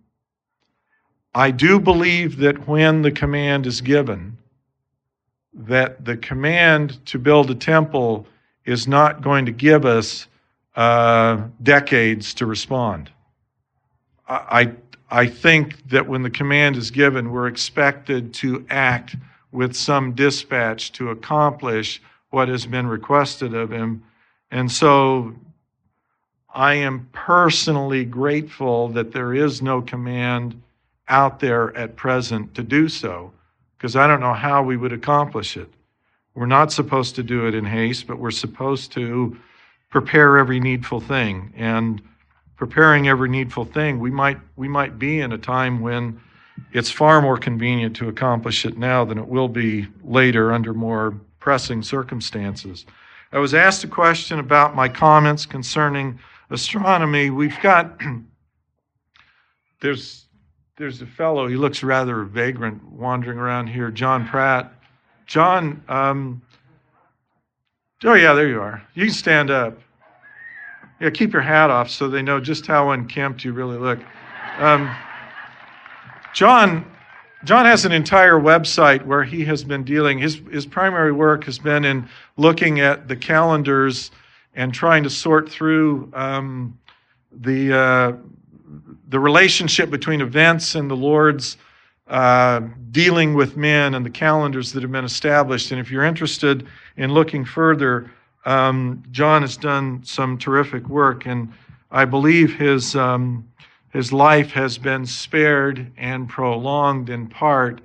I do believe that when the command is given, that the command to build a temple is not going to give us uh, decades to respond. I, I think that when the command is given, we're expected to act with some dispatch to accomplish what has been requested of him. And so I am personally grateful that there is no command out there at present to do so, because I don't know how we would accomplish it. We're not supposed to do it in haste, but we're supposed to prepare every needful thing. And preparing every needful thing, we might we might be in a time when it's far more convenient to accomplish it now than it will be later under more pressing circumstances. I was asked a question about my comments concerning astronomy. We've got there's there's a fellow. He looks rather vagrant, wandering around here. John Pratt. John. Um, oh yeah, there you are. You can stand up. Yeah, keep your hat off so they know just how unkempt you really look. Um, John John has an entire website where he has been dealing, his, his primary work has been in looking at the calendars and trying to sort through um, the, uh, the relationship between events and the Lord's uh, dealing with men and the calendars that have been established. And if you're interested in looking further, um, John has done some terrific work, and I believe his. Um, his life has been spared and prolonged in part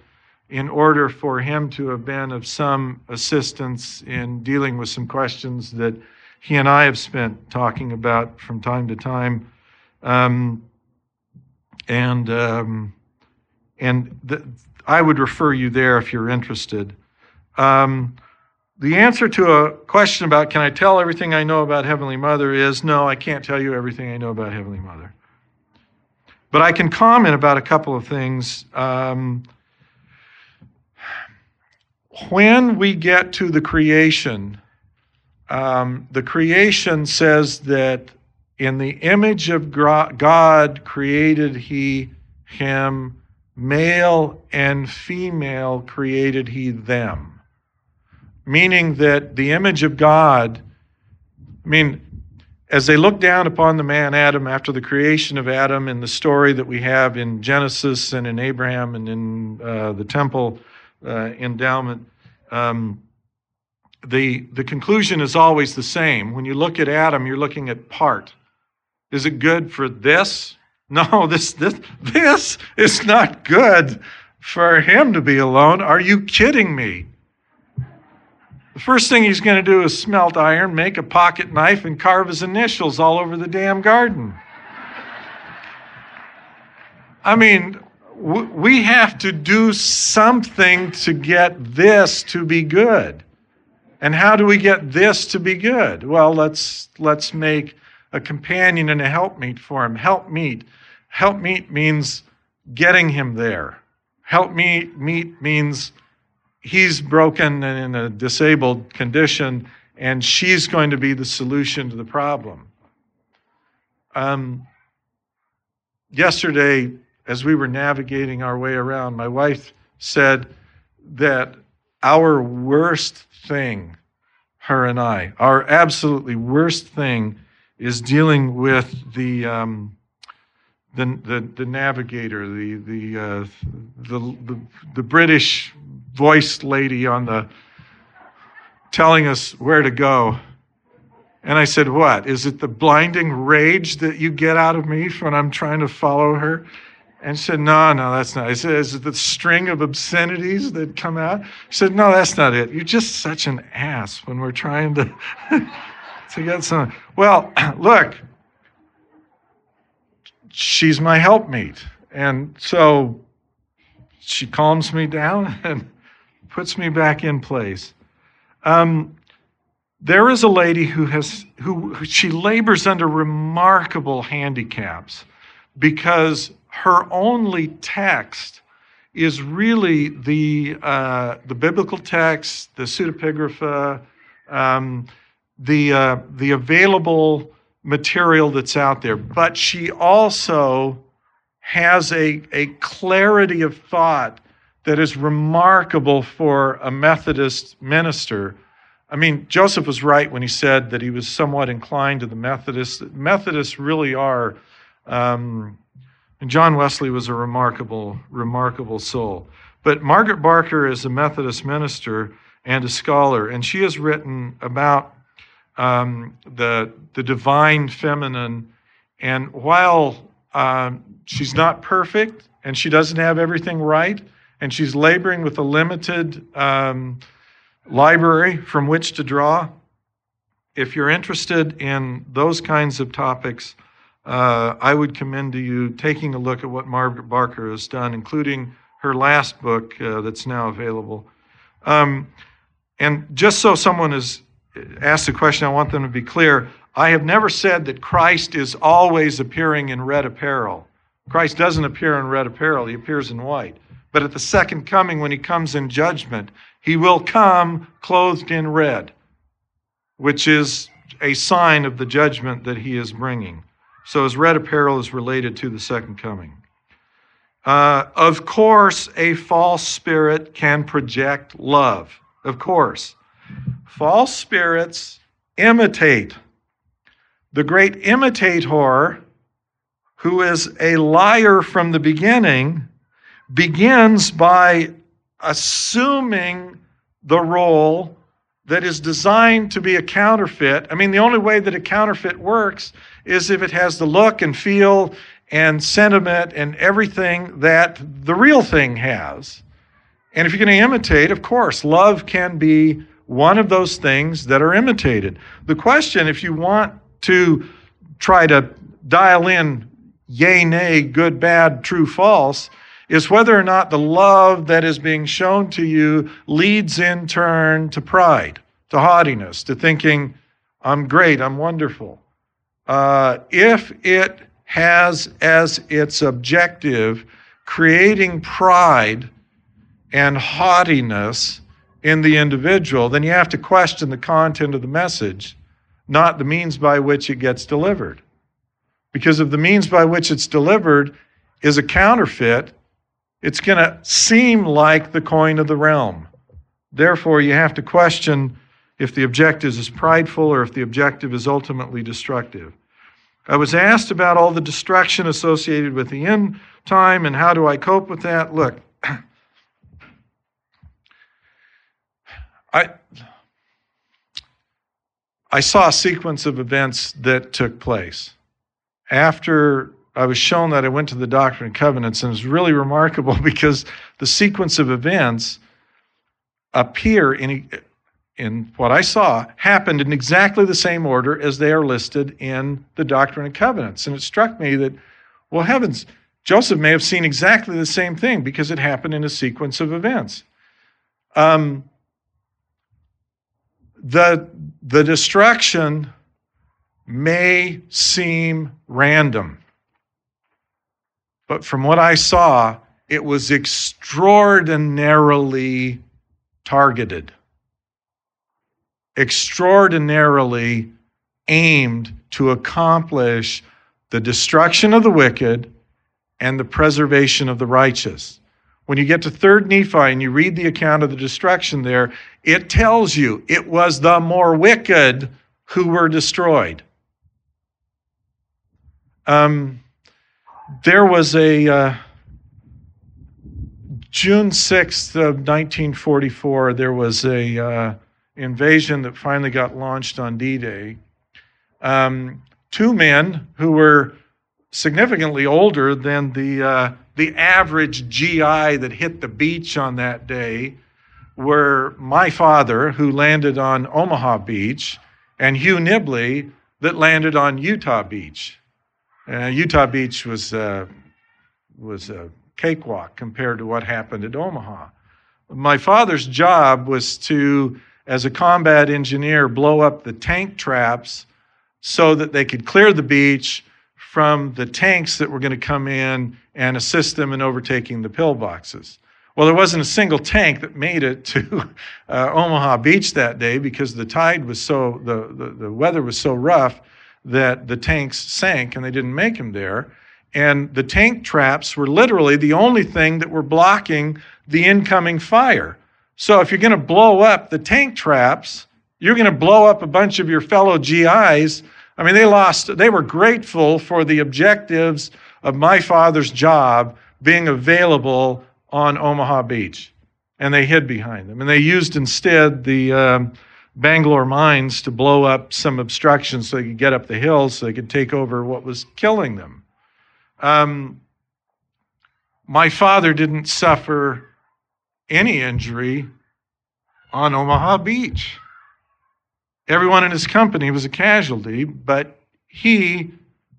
in order for him to have been of some assistance in dealing with some questions that he and I have spent talking about from time to time. Um, and um, and the, I would refer you there if you're interested. Um, the answer to a question about can I tell everything I know about Heavenly Mother is no, I can't tell you everything I know about Heavenly Mother. But I can comment about a couple of things. Um, when we get to the creation, um, the creation says that In the image of God created he him, male and female created he them. Meaning that the image of God, I mean, as they look down upon the man Adam after the creation of Adam in the story that we have in Genesis and in Abraham and in uh, the temple uh, endowment, um, the, the conclusion is always the same. When you look at Adam, you're looking at part. Is it good for this? No, this, this, this is not good for him to be alone. Are you kidding me? The first thing he's going to do is smelt iron, make a pocket knife, and carve his initials all over the damn garden. I mean, we have to do something to get this to be good. And how do we get this to be good? Well, let's let's make a companion and a helpmeet for him. Helpmeet. Helpmeet means getting him there. Helpmeet meet means he's broken and in a disabled condition, and she's going to be the solution to the problem. Um, yesterday, as we were navigating our way around, my wife said that our worst thing, her and I, our absolutely worst thing is dealing with the. Um, the, the, the navigator, the, the, uh, the, the, the British voice lady on the telling us where to go. And I said, What? Is it the blinding rage that you get out of me when I'm trying to follow her? And she said, No, no, that's not. I said, Is it the string of obscenities that come out? She said, No, that's not it. You're just such an ass when we're trying to, to get some. Well, look, she's my helpmeet. And so she calms me down and puts me back in place. Um, there is a lady who has who, she labors under remarkable handicaps because her only text is really the uh, the biblical text, the pseudepigrapha, um, the uh, the available material that's out there. But she also has a, a clarity of thought that is remarkable for a Methodist minister. I mean, Joseph was right when he said that he was somewhat inclined to the Methodists. Methodists really are, um, and John Wesley was a remarkable, remarkable soul. But Margaret Barker is a Methodist minister and a scholar, and she has written about um, the, the divine feminine. And while um, she's not perfect and she doesn't have everything right, and she's laboring with a limited um, library from which to draw, if you're interested in those kinds of topics, uh, I would commend to you taking a look at what Margaret Barker has done, including her last book uh, that's now available. Um, and just so someone is asked the question, I want them to be clear. I have never said that Christ is always appearing in red apparel. Christ doesn't appear in red apparel, he appears in white. But at the second coming, when he comes in judgment, he will come clothed in red, which is a sign of the judgment that he is bringing. So his red apparel is related to the second coming. Uh, of course, a false spirit can project love. Of course. False spirits imitate. The great imitator, who is a liar from the beginning, begins by assuming the role that is designed to be a counterfeit. I mean, the only way that a counterfeit works is if it has the look and feel and sentiment and everything that the real thing has. And if you're going to imitate, of course, love can be one of those things that are imitated. The question, if you want to try to dial in yay, nay, good, bad, true, false, is whether or not the love that is being shown to you leads in turn to pride, to haughtiness, to thinking, I'm great, I'm wonderful. Uh, if it has as its objective creating pride and haughtiness, in the individual, then you have to question the content of the message, not the means by which it gets delivered. Because if the means by which it's delivered is a counterfeit, it's going to seem like the coin of the realm. Therefore, you have to question if the objective is prideful or if the objective is ultimately destructive. I was asked about all the destruction associated with the end time and how do I cope with that. Look, I, I saw a sequence of events that took place. After I was shown that, I went to the Doctrine and Covenants, and it's really remarkable because the sequence of events appear in, in what I saw happened in exactly the same order as they are listed in the Doctrine and Covenants. And it struck me that, well, heavens, Joseph may have seen exactly the same thing because it happened in a sequence of events. Um, the, the destruction may seem random, but from what I saw, it was extraordinarily targeted, extraordinarily aimed to accomplish the destruction of the wicked and the preservation of the righteous. When you get to 3rd Nephi and you read the account of the destruction there, it tells you it was the more wicked who were destroyed. Um, there was a uh, June 6th of 1944, there was a uh, invasion that finally got launched on D-Day. Um, two men who were significantly older than the uh, the average GI that hit the beach on that day were my father, who landed on Omaha Beach, and Hugh Nibley, that landed on Utah Beach. Uh, Utah Beach was uh, was a cakewalk compared to what happened at Omaha. My father's job was to, as a combat engineer, blow up the tank traps so that they could clear the beach from the tanks that were going to come in and assist them in overtaking the pillboxes. Well, there wasn't a single tank that made it to uh, Omaha Beach that day because the tide was so, the, the, the weather was so rough that the tanks sank and they didn't make them there. And the tank traps were literally the only thing that were blocking the incoming fire. So if you're going to blow up the tank traps, you're going to blow up a bunch of your fellow GIs I mean, they lost, they were grateful for the objectives of my father's job being available on Omaha Beach. And they hid behind them. And they used instead the um, Bangalore mines to blow up some obstructions so they could get up the hill so they could take over what was killing them. Um, my father didn't suffer any injury on Omaha Beach. Everyone in his company was a casualty, but he,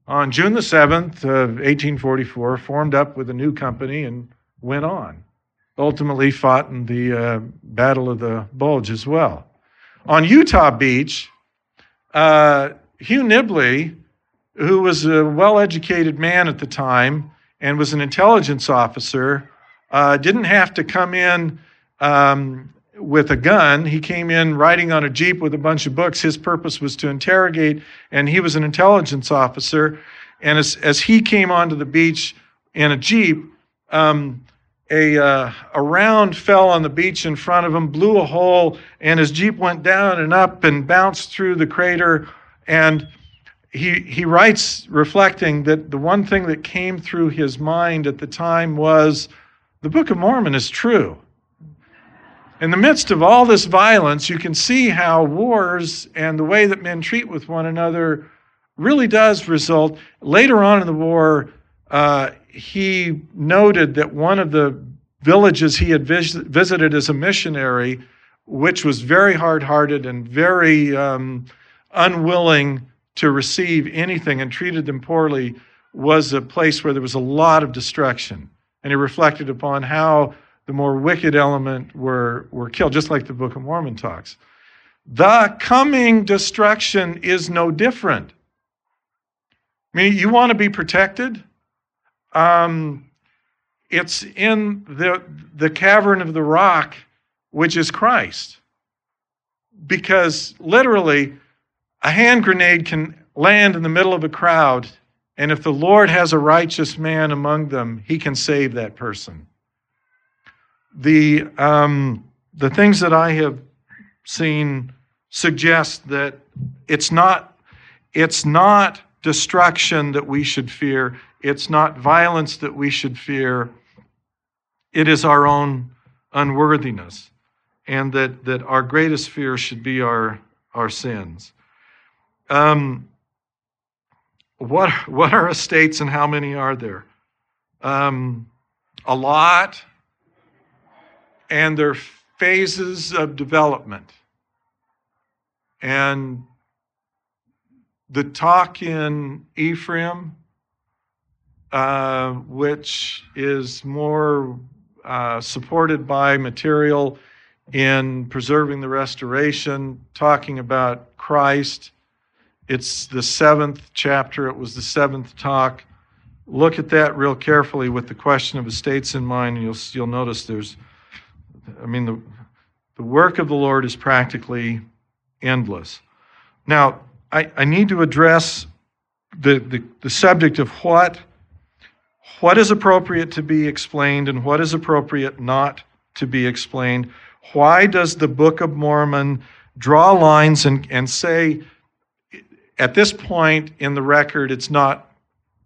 on June the 7th of 1844, formed up with a new company and went on. Ultimately, fought in the uh, Battle of the Bulge as well. On Utah Beach, uh, Hugh Nibley, who was a well educated man at the time and was an intelligence officer, uh, didn't have to come in um, with a gun. He came in riding on a Jeep with a bunch of books. His purpose was to interrogate, and he was an intelligence officer. And as, as he came onto the beach in a Jeep, um, a, uh, a round fell on the beach in front of him, blew a hole, and his Jeep went down and up and bounced through the crater. And he, he writes, reflecting that the one thing that came through his mind at the time was the Book of Mormon is true. In the midst of all this violence, you can see how wars and the way that men treat with one another really does result. Later on in the war, uh, he noted that one of the villages he had vis- visited as a missionary, which was very hard hearted and very um, unwilling to receive anything and treated them poorly, was a place where there was a lot of destruction. And he reflected upon how the more wicked element were, were killed, just like the Book of Mormon talks. The coming destruction is no different. I mean, you want to be protected? Um, it's in the, the cavern of the rock, which is Christ. Because literally, a hand grenade can land in the middle of a crowd And if the Lord has a righteous man among them, he can save that person. The, um, the things that I have seen suggest that it's not, it's not destruction that we should fear, it's not violence that we should fear, it is our own unworthiness. And that, that our greatest fear should be our, our sins. Um, what, what are estates and how many are there? Um, a lot, and they're phases of development. And the talk in Ephraim, uh, which is more uh, supported by material in preserving the restoration, talking about Christ it's the seventh chapter, it was the seventh talk. Look at that real carefully with the question of estates in mind, and you'll, you'll notice there's, I mean, the, the work of the Lord is practically endless. Now, I, I need to address the, the, the subject of what, what is appropriate to be explained and what is appropriate not to be explained. Why does the Book of Mormon draw lines and, and say, at this point in the record, it's not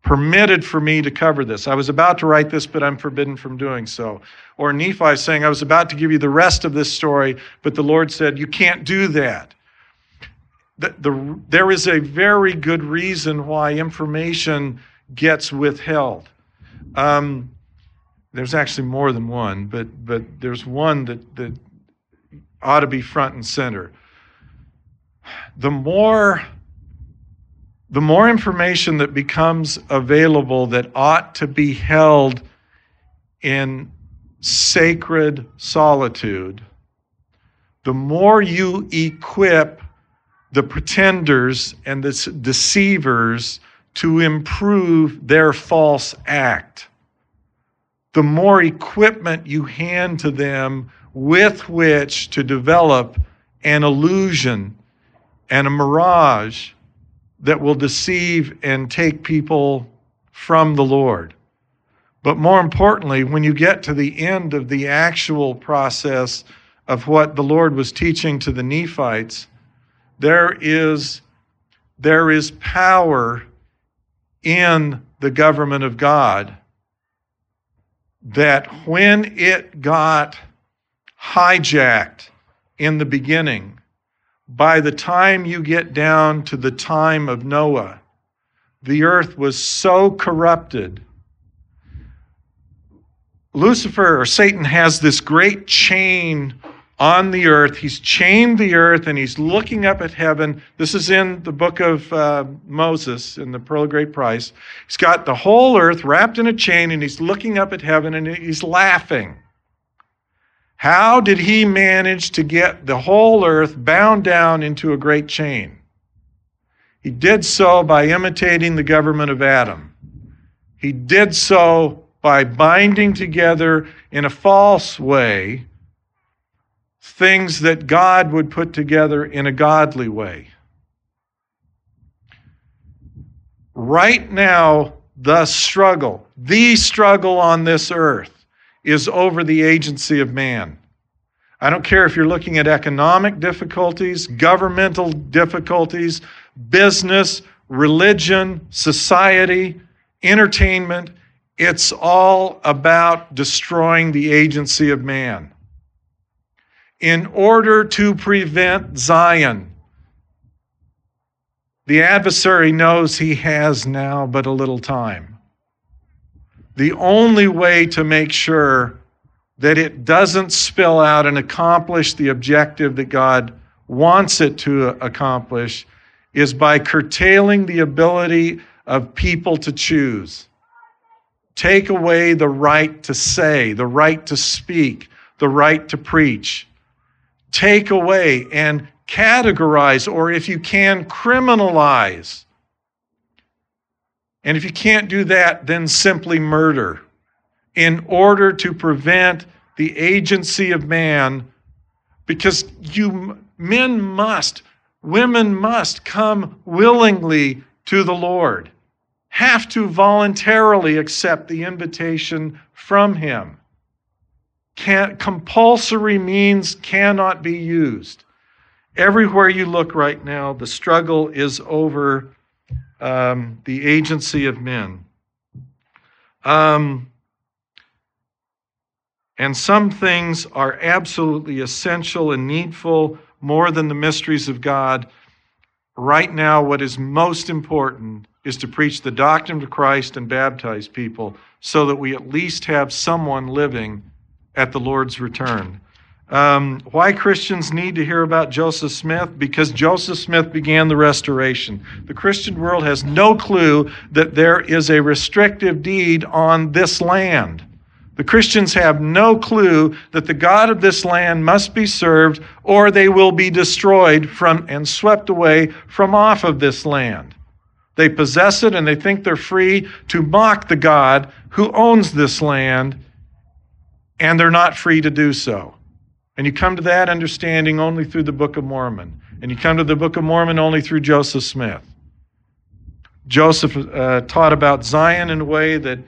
permitted for me to cover this. I was about to write this, but I'm forbidden from doing so. Or Nephi saying, I was about to give you the rest of this story, but the Lord said, You can't do that. The, the, there is a very good reason why information gets withheld. Um, there's actually more than one, but, but there's one that, that ought to be front and center. The more the more information that becomes available that ought to be held in sacred solitude, the more you equip the pretenders and the deceivers to improve their false act, the more equipment you hand to them with which to develop an illusion and a mirage that will deceive and take people from the Lord. But more importantly, when you get to the end of the actual process of what the Lord was teaching to the Nephites, there is, there is power in the government of God that when it got hijacked in the beginning, by the time you get down to the time of Noah, the earth was so corrupted. Lucifer or Satan has this great chain on the earth. He's chained the earth and he's looking up at heaven. This is in the book of uh, Moses in the Pearl of Great Price. He's got the whole earth wrapped in a chain and he's looking up at heaven and he's laughing. How did he manage to get the whole earth bound down into a great chain? He did so by imitating the government of Adam. He did so by binding together in a false way things that God would put together in a godly way. Right now, the struggle, the struggle on this earth, is over the agency of man. I don't care if you're looking at economic difficulties, governmental difficulties, business, religion, society, entertainment. It's all about destroying the agency of man. In order to prevent Zion, the adversary knows he has now but a little time the only way to make sure that it doesn't spill out and accomplish the objective that God wants it to accomplish is by curtailing the ability of people to choose. Take away the right to say, the right to speak, the right to preach. Take away and categorize, or if you can, criminalize and if you can't do that, then simply murder in order to prevent the agency of man because you men must women must come willingly to the lord have to voluntarily accept the invitation from Him. Can't compulsory means cannot be used. Everywhere you look right now, the struggle is over um, the agency of men. Um, and some things are absolutely essential and needful more than the mysteries of God. Right now, what is most important is to preach the doctrine of Christ and baptize people so that we at least have someone living at the Lord's return. Um, why Christians need to hear about Joseph Smith? Because Joseph Smith began the restoration. The Christian world has no clue that there is a restrictive deed on this land. The Christians have no clue that the God of this land must be served or they will be destroyed from and swept away from off of this land. They possess it and they think they're free to mock the God who owns this land, and they're not free to do so. And you come to that understanding only through the Book of Mormon. And you come to the Book of Mormon only through Joseph Smith. Joseph uh, taught about Zion in a way that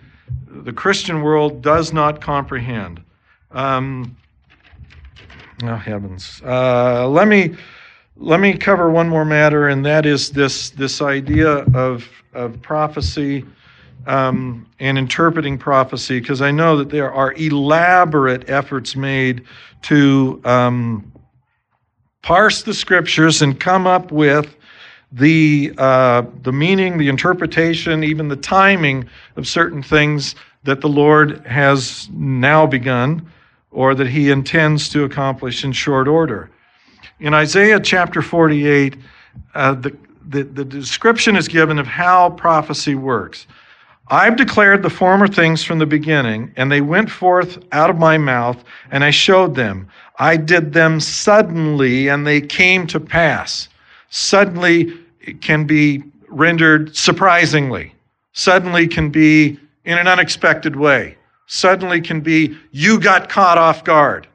the Christian world does not comprehend. Um, oh, heavens. Uh, let me. Let me cover one more matter, and that is this, this idea of, of prophecy um, and interpreting prophecy, because I know that there are elaborate efforts made to um, parse the scriptures and come up with the uh, the meaning, the interpretation, even the timing of certain things that the Lord has now begun, or that He intends to accomplish in short order. In Isaiah chapter 48, uh, the, the, the description is given of how prophecy works. I've declared the former things from the beginning, and they went forth out of my mouth, and I showed them. I did them suddenly, and they came to pass. Suddenly can be rendered surprisingly. Suddenly can be in an unexpected way. Suddenly can be you got caught off guard.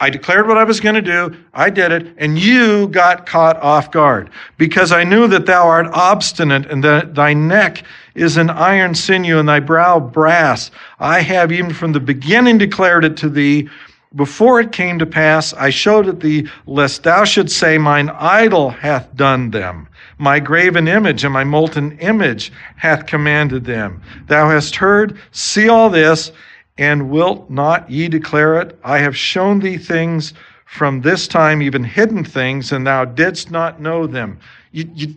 I declared what I was going to do. I did it. And you got caught off guard because I knew that thou art obstinate and that thy neck is an iron sinew and thy brow brass. I have even from the beginning declared it to thee. Before it came to pass, I showed it thee, lest thou shouldst say, Mine idol hath done them. My graven image and my molten image hath commanded them. Thou hast heard, see all this, and wilt not ye declare it? I have shown thee things from this time, even hidden things, and thou didst not know them. You, you,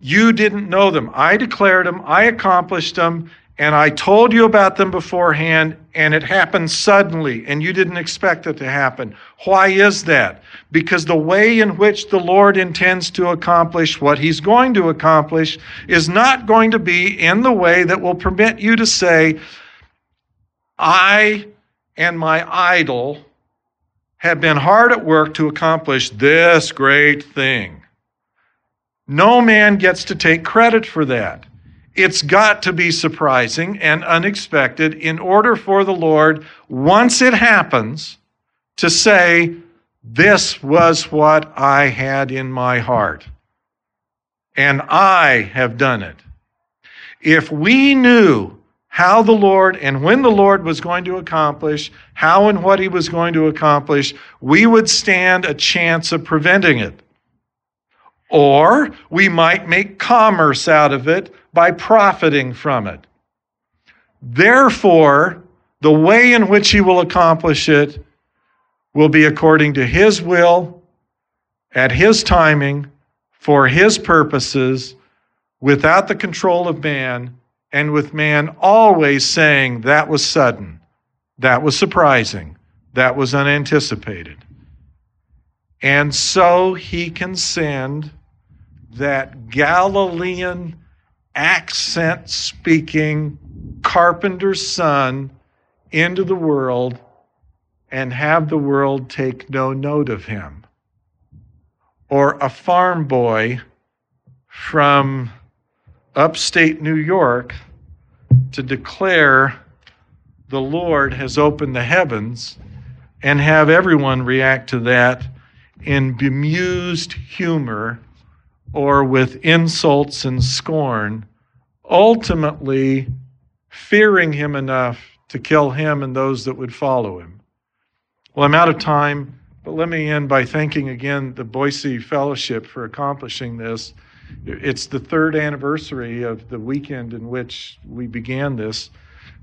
you didn't know them. I declared them, I accomplished them, and I told you about them beforehand, and it happened suddenly, and you didn't expect it to happen. Why is that? Because the way in which the Lord intends to accomplish what He's going to accomplish is not going to be in the way that will permit you to say, I and my idol have been hard at work to accomplish this great thing. No man gets to take credit for that. It's got to be surprising and unexpected in order for the Lord, once it happens, to say, This was what I had in my heart, and I have done it. If we knew how the Lord and when the Lord was going to accomplish, how and what he was going to accomplish, we would stand a chance of preventing it. Or we might make commerce out of it by profiting from it. Therefore, the way in which he will accomplish it will be according to his will, at his timing, for his purposes, without the control of man and with man always saying that was sudden, that was surprising, that was unanticipated. And so he can send that Galilean accent speaking carpenter's son into the world and have the world take no note of him. Or a farm boy from upstate New York to declare the Lord has opened the heavens and have everyone react to that in bemused humor or with insults and scorn ultimately fearing him enough to kill him and those that would follow him. Well, I'm out of time, but let me end by thanking again the Boise Fellowship for accomplishing this. It's the third anniversary of the weekend in which we began this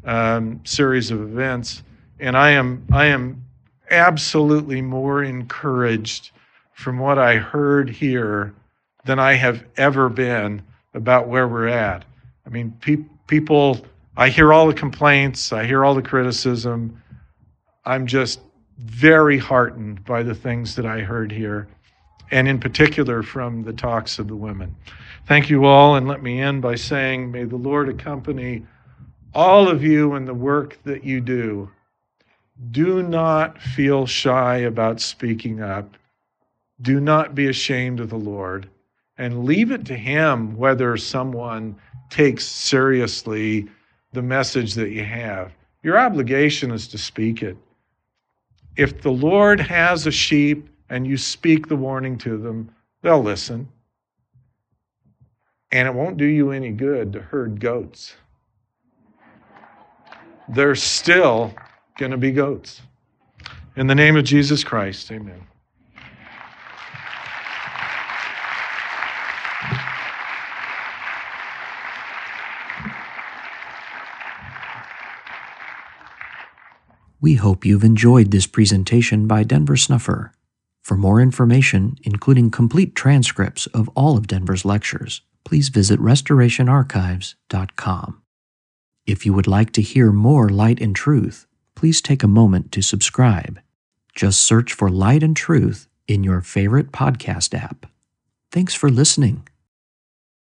um, series of events, and I am I am absolutely more encouraged from what I heard here than I have ever been about where we're at. I mean, pe- people, I hear all the complaints, I hear all the criticism. I'm just very heartened by the things that I heard here, and in particular from the talks of the women. Thank you all, and let me end by saying, may the Lord accompany all of you in the work that you do. Do not feel shy about speaking up. Do not be ashamed of the Lord and leave it to Him whether someone takes seriously the message that you have. Your obligation is to speak it. If the Lord has a sheep and you speak the warning to them, they'll listen. And it won't do you any good to herd goats. They're still going to be goats. In the name of Jesus Christ, amen. We hope you've enjoyed this presentation by Denver Snuffer. For more information, including complete transcripts of all of Denver's lectures, please visit restorationarchives.com. If you would like to hear more Light and Truth, please take a moment to subscribe. Just search for Light and Truth in your favorite podcast app. Thanks for listening.